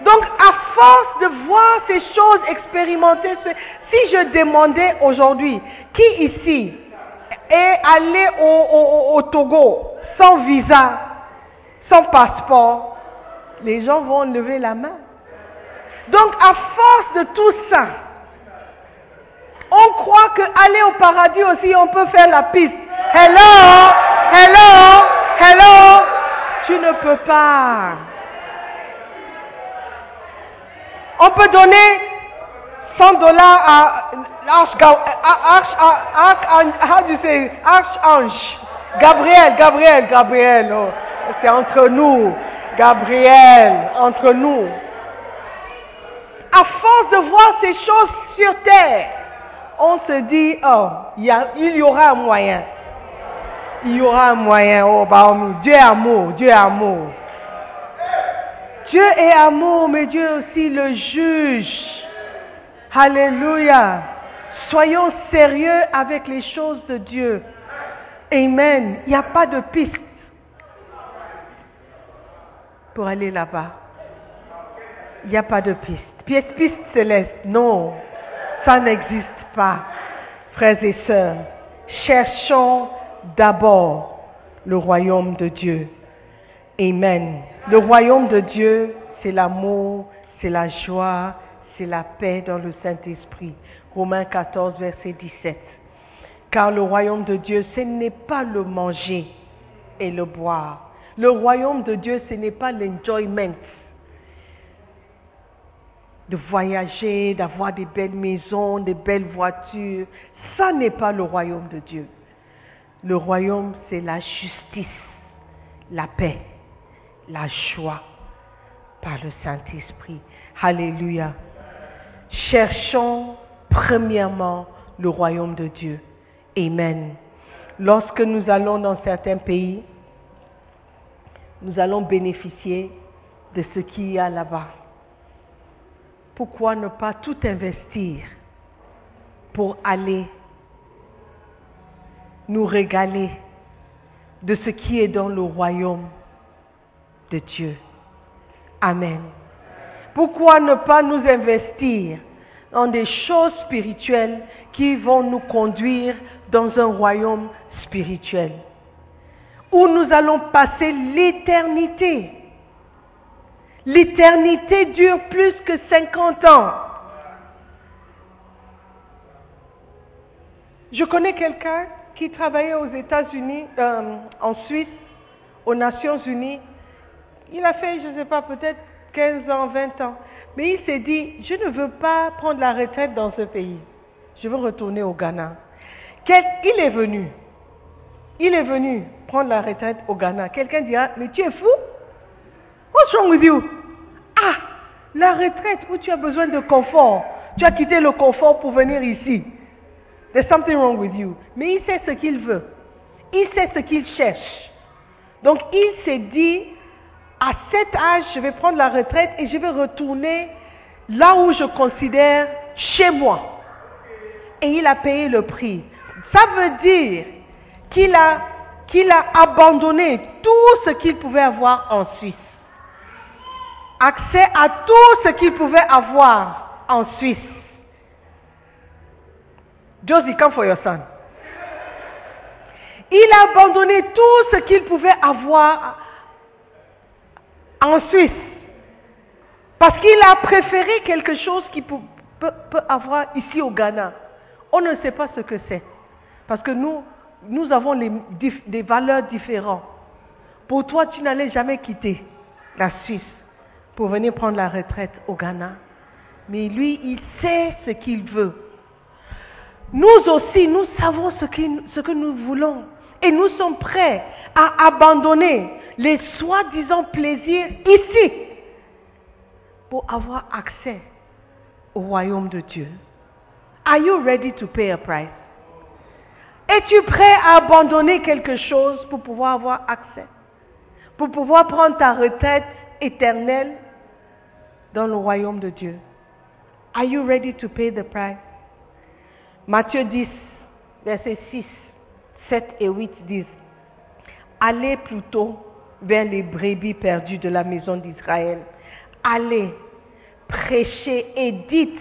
Donc, à force de voir ces choses expérimentées, si je demandais aujourd'hui, qui ici est allé au Togo sans visa, sans passeport, les gens vont lever la main. Donc, à force de tout ça, on croit que aller au paradis aussi, on peut faire la piste. Hello, hello, hello? Tu ne peux pas. On peut donner 100 dollars à Archange. Gabriel, Gabriel, Gabriel. Oh, c'est entre nous. Gabriel, entre nous. À force de voir ces choses sur terre, on se dit, oh, il y, aura un moyen. Il y aura un moyen. Oh, bah, Dieu est amour, Dieu est amour. Dieu est amour, mais Dieu aussi le juge. Alléluia. Soyons sérieux avec les choses de Dieu. Amen. Il n'y a pas de piste pour aller là-bas. Il n'y a pas de piste. Piste céleste, non. Ça n'existe pas. Frères et sœurs, cherchons d'abord le royaume de Dieu. Amen. Le royaume de Dieu, c'est l'amour, c'est la joie, c'est la paix dans le Saint-Esprit. Romains 14, verset 17. Car le royaume de Dieu, ce n'est pas le manger et le boire. Le royaume de Dieu, ce n'est pas l'enjoyment de voyager, d'avoir des belles maisons, des belles voitures. Ça n'est pas le royaume de Dieu. Le royaume, c'est la justice, la paix, la joie par le Saint-Esprit. Alléluia. Cherchons premièrement le royaume de Dieu. Amen. Lorsque nous allons dans certains pays, nous allons bénéficier de ce qu'il y a là-bas. Pourquoi ne pas tout investir pour aller nous régaler de ce qui est dans le royaume de Dieu? Amen. Pourquoi ne pas nous investir dans des choses spirituelles qui vont nous conduire dans un royaume spirituel? Où nous allons passer l'éternité. L'éternité dure plus que 50 ans. Je connais quelqu'un qui travaillait aux États-Unis, euh, en Suisse, aux Nations Unies. Il a fait, je ne sais pas, peut-être 15 ans, 20 ans. Mais il s'est dit, je ne veux pas prendre la retraite dans ce pays. Je veux retourner au Ghana. il est venu. Il est venu prendre la retraite au Ghana. Quelqu'un dira, mais tu es fou What's wrong with you? Ah, la retraite où tu as besoin de confort. Tu as quitté le confort pour venir ici. There's something wrong with you. Mais il sait ce qu'il veut. Il sait ce qu'il cherche. Donc il s'est dit, à cet âge, je vais prendre la retraite et je vais retourner là où je considère chez moi. Et il a payé le prix. Ça veut dire qu'il a, abandonné tout ce qu'il pouvait avoir en Suisse. Accès à tout ce qu'il pouvait avoir en Suisse. Josie, come for your son. Il a abandonné tout ce qu'il pouvait avoir en Suisse. Parce qu'il a préféré quelque chose qu'il peut avoir ici au Ghana. On ne sait pas ce que c'est. Parce que nous, nous avons des valeurs différentes. Pour toi, tu n'allais jamais quitter la Suisse pour venir prendre la retraite au Ghana. Mais lui, il sait ce qu'il veut. Nous aussi, nous savons ce, ce que nous voulons. Et nous sommes prêts à abandonner les soi-disant plaisirs ici pour avoir accès au royaume de Dieu. Are you ready to pay a price? Es-tu prêt à abandonner quelque chose pour pouvoir avoir accès? Pour pouvoir prendre ta retraite éternelle dans le royaume de Dieu? Are you ready to pay the price? Matthieu 10, versets 6, 7 et 8 disent, Allez plutôt vers les brebis perdues de la maison d'Israël. Allez, prêchez et dites,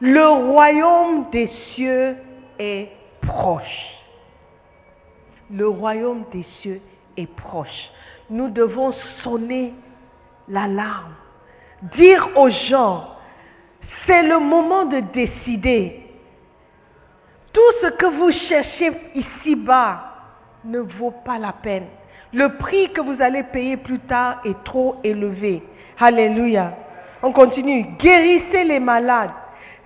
le royaume des cieux est proche. Le royaume des cieux est proche. Nous devons sonner l'alarme, dire aux gens, c'est le moment de décider. Tout ce que vous cherchez ici-bas ne vaut pas la peine. Le prix que vous allez payer plus tard est trop élevé. Alléluia. On continue. Guérissez les malades,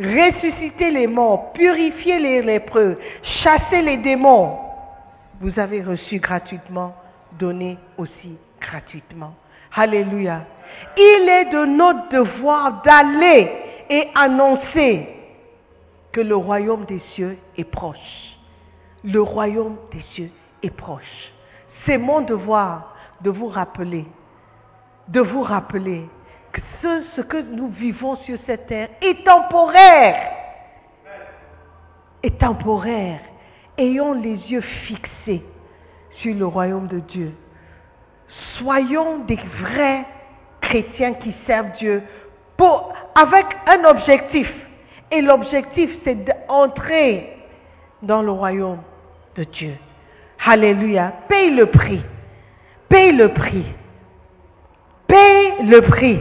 ressuscitez les morts, purifiez les lépreux, chassez les démons. Vous avez reçu gratuitement, donnez aussi gratuitement. Alléluia. Il est de notre devoir d'aller et annoncer que le royaume des cieux est proche. Le royaume des cieux est proche. C'est mon devoir de vous rappeler, de vous rappeler ce, que nous vivons sur cette terre est temporaire. Est temporaire. Ayons les yeux fixés sur le royaume de Dieu. Soyons des vrais chrétiens qui servent Dieu avec un objectif. Et l'objectif, c'est d'entrer dans le royaume de Dieu. Alléluia. Paye le prix. Paye le prix. Paye le prix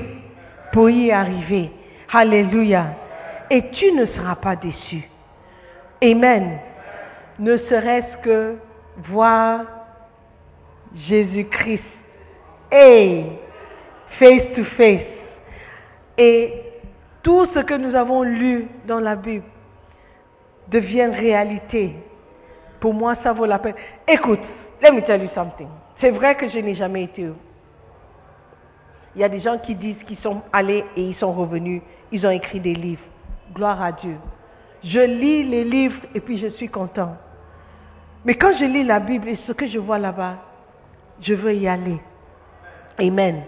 pour y arriver. Alléluia. Et tu ne seras pas déçu. Amen. Ne serait-ce que voir Jésus-Christ. Hey, face to face. Et tout ce que nous avons lu dans la Bible devient réalité. Pour moi, ça vaut la peine. Écoute, let me tell you something. C'est vrai que je n'ai jamais été. Il y a des gens qui disent qu'ils sont allés et ils sont revenus. Ils ont écrit des livres. Gloire à Dieu. Je lis les livres et puis je suis content. Mais quand je lis la Bible et ce que je vois là-bas, je veux y aller. Amen.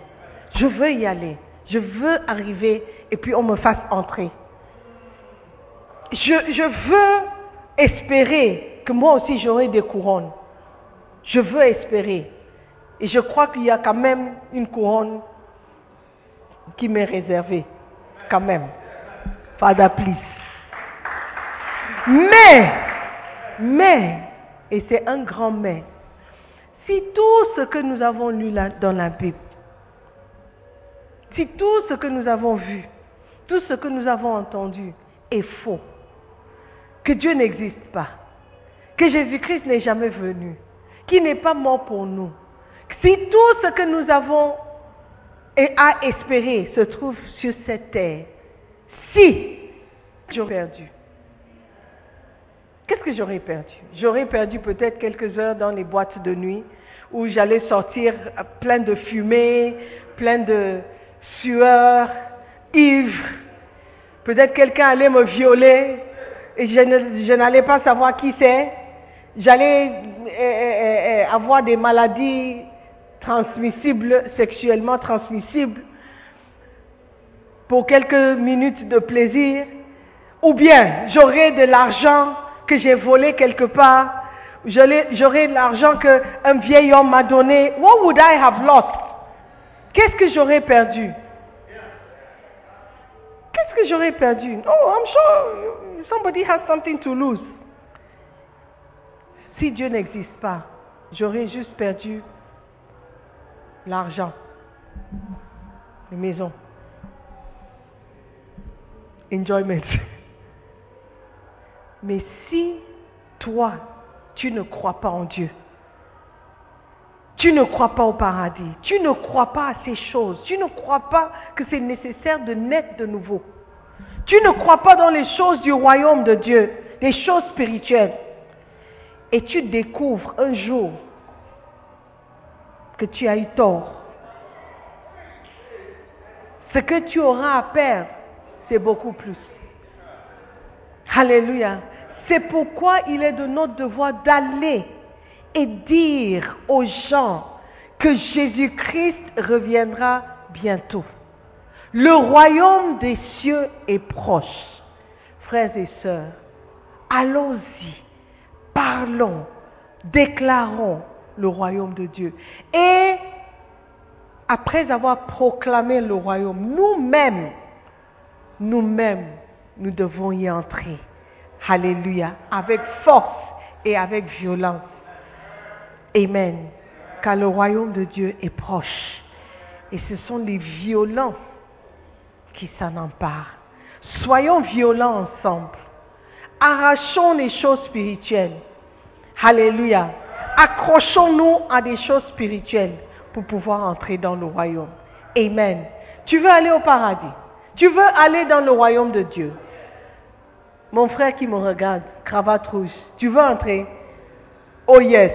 Je veux y aller. Je veux arriver et puis on me fasse entrer. Je, veux espérer que moi aussi j'aurai des couronnes. Je veux espérer. Et je crois qu'il y a quand même une couronne qui m'est réservée. Quand même. Father, please. Mais, mais, et c'est un grand mais, si tout ce que nous avons lu dans la Bible, si tout ce que nous avons vu, tout ce que nous avons entendu est faux, que Dieu n'existe pas, que Jésus-Christ n'est jamais venu, qu'il n'est pas mort pour nous, si tout ce que nous avons et à espérer se trouve sur cette terre, si j'aurais perdu, qu'est-ce que j'aurais perdu? J'aurais perdu peut-être quelques heures dans les boîtes de nuit, où j'allais sortir plein de fumée, plein de sueur, ivre. Peut-être quelqu'un allait me violer et je n'allais pas savoir qui c'est. J'allais eh, eh, eh, avoir des maladies transmissibles, sexuellement transmissibles, pour quelques minutes de plaisir. Ou bien j'aurais de l'argent que j'ai volé quelque part. J'aurais de l'argent qu'un vieil homme m'a donné. What would I have lost? Qu'est-ce que j'aurais perdu? Qu'est-ce que j'aurais perdu? Oh, I'm sure somebody has something to lose. Si Dieu n'existe pas, j'aurais juste perdu l'argent, les maisons, enjoyment. Mais si toi, tu ne crois pas en Dieu, tu ne crois pas au paradis, tu ne crois pas à ces choses, tu ne crois pas que c'est nécessaire de naître de nouveau, tu ne crois pas dans les choses du royaume de Dieu, les choses spirituelles, et tu découvres un jour tu as eu tort, ce que tu auras à perdre, c'est beaucoup plus. Alléluia. C'est pourquoi il est de notre devoir d'aller et dire aux gens que Jésus-Christ reviendra bientôt. Le royaume des cieux est proche. Frères et sœurs, allons-y, parlons, déclarons le royaume de Dieu. Et après avoir proclamé le royaume, nous-mêmes, nous-mêmes, nous devons y entrer. Alléluia. Avec force et avec violence. Amen. Car le royaume de Dieu est proche. Et ce sont les violents qui s'en emparent. Soyons violents ensemble. Arrachons les choses spirituelles. Alléluia. Accrochons-nous à des choses spirituelles pour pouvoir entrer dans le royaume. Amen. Tu veux aller au paradis. Tu veux aller dans le royaume de Dieu. Mon frère qui me regarde, cravate rouge, tu veux entrer? Oh yes.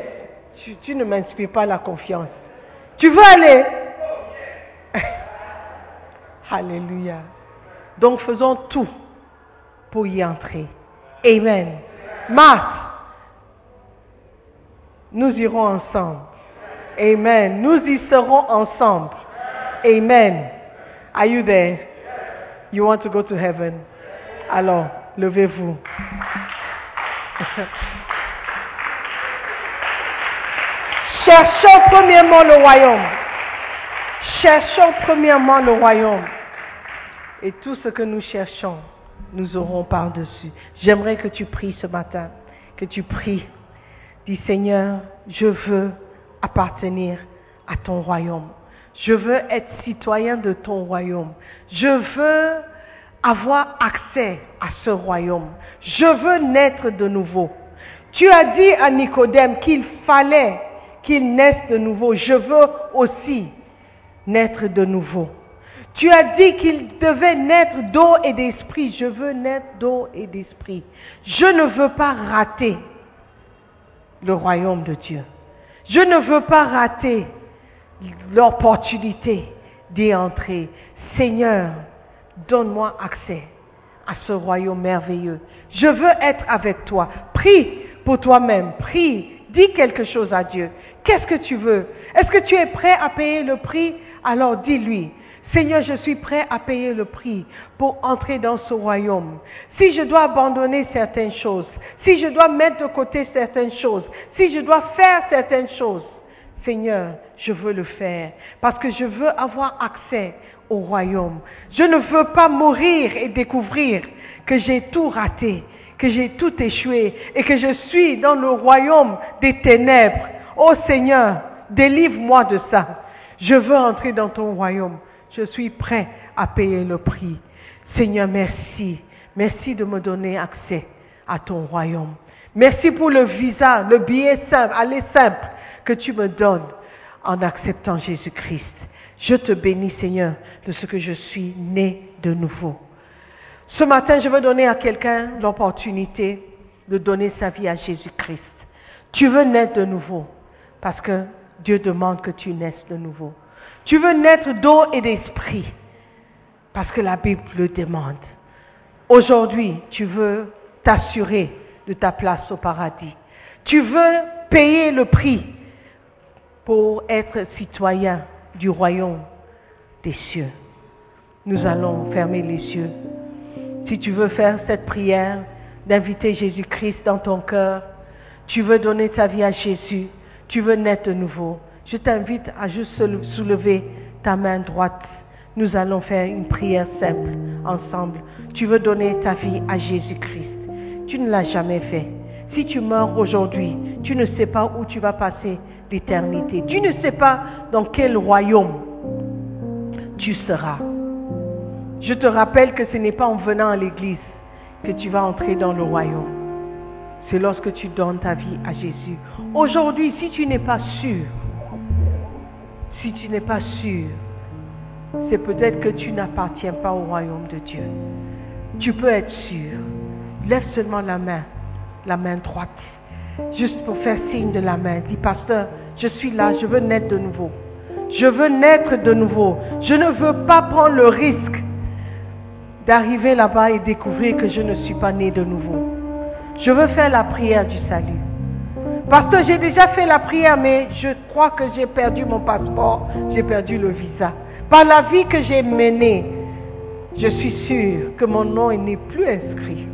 Tu, ne m'inspires pas la confiance. Tu veux aller? Alléluia. Donc faisons tout pour y entrer. Amen. Mars, nous irons ensemble. Amen. Nous y serons ensemble. Amen. Are you there? You want to go to heaven? Alors, levez-vous. Cherchons premièrement le royaume. Cherchons premièrement le royaume. Et tout ce que nous cherchons, nous aurons par-dessus. J'aimerais que tu pries ce matin, que tu pries. Dis Seigneur, je veux appartenir à ton royaume. Je veux être citoyen de ton royaume. Je veux avoir accès à ce royaume. Je veux naître de nouveau. Tu as dit à Nicodème qu'il fallait qu'il naisse de nouveau. Je veux aussi naître de nouveau. Tu as dit qu'il devait naître d'eau et d'esprit. Je veux naître d'eau et d'esprit. Je ne veux pas rater le royaume de Dieu. Je ne veux pas rater l'opportunité d'y entrer. Seigneur, donne-moi accès à ce royaume merveilleux. Je veux être avec toi. Prie pour toi-même. Prie. Dis quelque chose à Dieu. Qu'est-ce que tu veux? Est-ce que tu es prêt à payer le prix? Alors dis-lui. Seigneur, je suis prêt à payer le prix pour entrer dans ce royaume. Si je dois abandonner certaines choses, si je dois mettre de côté certaines choses, si je dois faire certaines choses, Seigneur, je veux le faire parce que je veux avoir accès au royaume. Je ne veux pas mourir et découvrir que j'ai tout raté, que j'ai tout échoué et que je suis dans le royaume des ténèbres. Oh Seigneur, délivre-moi de ça. Je veux entrer dans ton royaume. Je suis prêt à payer le prix. Seigneur, merci. Merci de me donner accès à ton royaume. Merci pour le visa, le billet simple, aller simple que tu me donnes en acceptant Jésus-Christ. Je te bénis, Seigneur, de ce que je suis né de nouveau. Ce matin, je veux donner à quelqu'un l'opportunité de donner sa vie à Jésus-Christ. Tu veux naître de nouveau parce que Dieu demande que tu naisses de nouveau. Tu veux naître d'eau et d'esprit parce que la Bible le demande. Aujourd'hui, tu veux t'assurer de ta place au paradis. Tu veux payer le prix pour être citoyen du royaume des cieux. Nous allons fermer les yeux. Si tu veux faire cette prière d'inviter Jésus-Christ dans ton cœur, tu veux donner ta vie à Jésus, tu veux naître de nouveau, je t'invite à juste soulever ta main droite. Nous allons faire une prière simple ensemble. Tu veux donner ta vie à Jésus-Christ. Tu ne l'as jamais fait. Si tu meurs aujourd'hui, tu ne sais pas où tu vas passer l'éternité. Tu ne sais pas dans quel royaume tu seras. Je te rappelle que ce n'est pas en venant à l'église que tu vas entrer dans le royaume. C'est lorsque tu donnes ta vie à Jésus. Aujourd'hui, si tu n'es pas sûr, si tu n'es pas sûr, c'est peut-être que tu n'appartiens pas au royaume de Dieu. Tu peux être sûr. Lève seulement la main, la main droite, juste pour faire signe de la main. Dis, pasteur, je suis là, je veux naître de nouveau. Je veux naître de nouveau. Je ne veux pas prendre le risque d'arriver là-bas et découvrir que je ne suis pas né de nouveau. Je veux faire la prière du salut. Parce que j'ai déjà fait la prière, mais je crois que j'ai perdu mon passeport, j'ai perdu le visa. Par la vie que j'ai menée, je suis sûr que mon nom n'est plus inscrit.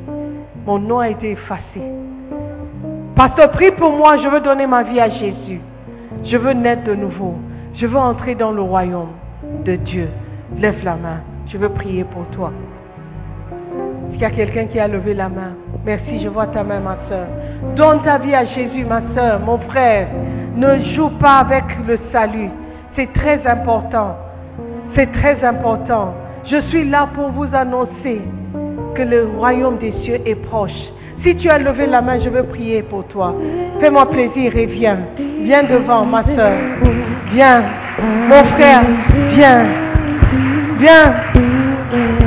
Mon nom a été effacé. Pasteur, prie pour moi, je veux donner ma vie à Jésus. Je veux naître de nouveau. Je veux entrer dans le royaume de Dieu. Lève la main. Je veux prier pour toi. Est-ce qu'il y a quelqu'un qui a levé la main Merci, je vois ta main, ma soeur. Donne ta vie à Jésus, ma soeur, mon frère. Ne joue pas avec le salut. C'est très important. C'est très important. Je suis là pour vous annoncer que le royaume des cieux est proche. Si tu as levé la main, je veux prier pour toi. Fais-moi plaisir et viens. Viens devant, ma soeur. Viens. Mon frère, viens. Viens.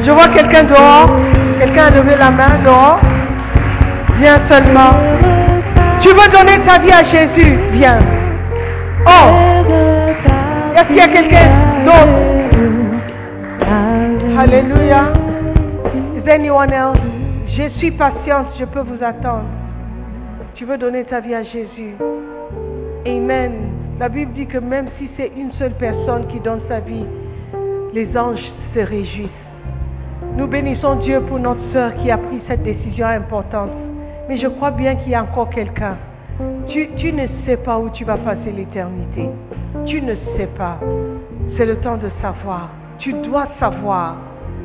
Je vois quelqu'un dehors. Quelqu'un a levé la main dehors. Viens seulement. Tu veux donner ta vie à Jésus? Viens. Oh Est-ce qu'il y a quelqu'un d'autre? Alléluia. Is anyone else? Je suis patiente, je peux vous attendre. Tu veux donner ta vie à Jésus? Amen. La Bible dit que même si c'est une seule personne qui donne sa vie, les anges se réjouissent. Nous bénissons Dieu pour notre sœur qui a pris cette décision importante. Mais je crois bien qu'il y a encore quelqu'un. Tu, tu ne sais pas où tu vas passer l'éternité. Tu ne sais pas. C'est le temps de savoir. Tu dois savoir.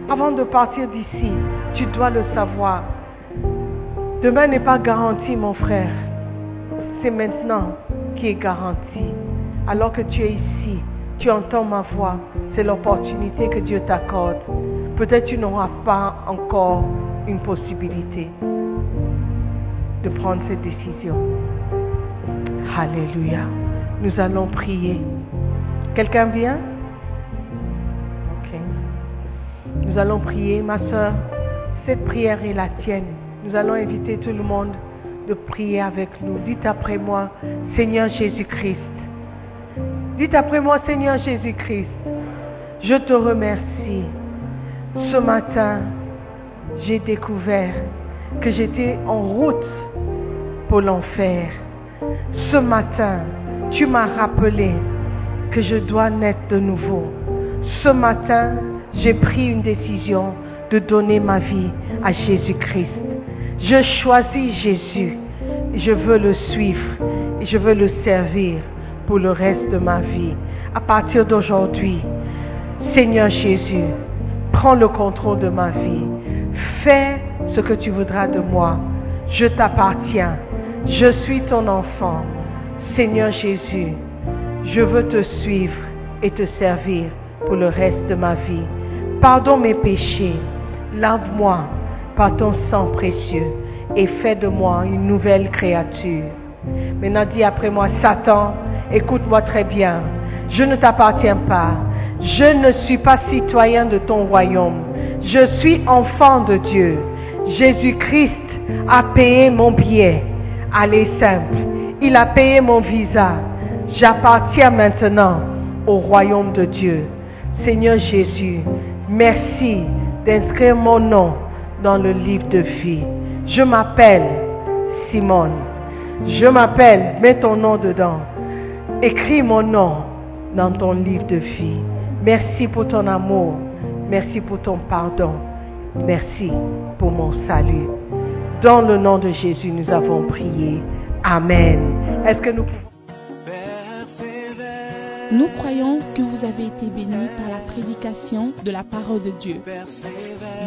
Avant de partir d'ici, tu dois le savoir. Demain n'est pas garanti, mon frère. C'est maintenant qui est garanti. Alors que tu es ici, tu entends ma voix. C'est l'opportunité que Dieu t'accorde. Peut-être tu n'auras pas encore une possibilité de prendre cette décision. Alléluia. Nous allons prier. Quelqu'un vient? Ok. Nous allons prier, ma soeur. Cette prière est la tienne. Nous allons inviter tout le monde de prier avec nous. Dites après moi, Seigneur Jésus-Christ. Dites après moi, Seigneur Jésus-Christ. Je te remercie. Ce matin, j'ai découvert que j'étais en route pour l'enfer. Ce matin, tu m'as rappelé que je dois naître de nouveau. Ce matin, j'ai pris une décision de donner ma vie à Jésus-Christ. Je choisis Jésus. Je veux le suivre et je veux le servir pour le reste de ma vie. À partir d'aujourd'hui, Seigneur Jésus, prends le contrôle de ma vie. Fais ce que tu voudras de moi. Je t'appartiens. Je suis ton enfant. Seigneur Jésus, je veux te suivre et te servir pour le reste de ma vie. Pardonne mes péchés. Lave-moi par ton sang précieux et fais de moi une nouvelle créature. Maintenant dis après moi, Satan, écoute-moi très bien. Je ne t'appartiens pas. Je ne suis pas citoyen de ton royaume. Je suis enfant de Dieu. Jésus-Christ a payé mon billet. Allez simple. Il a payé mon visa. J'appartiens maintenant au royaume de Dieu. Seigneur Jésus, merci d'inscrire mon nom dans le livre de vie. Je m'appelle Simone. Je m'appelle, mets ton nom dedans. Écris mon nom dans ton livre de vie. Merci pour ton amour. Merci pour ton pardon. Merci pour mon salut. Dans le nom de Jésus, nous avons prié. Amen. Nous croyons que vous avez été bénis par la prédication de la parole de Dieu.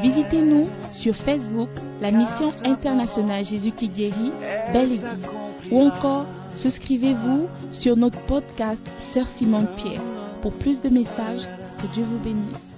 Visitez-nous sur Facebook, la mission internationale Jésus qui guérit, Belle Église. Ou encore, souscrivez-vous sur notre podcast Sœur Simone Pierre. Pour plus de messages, que Dieu vous bénisse.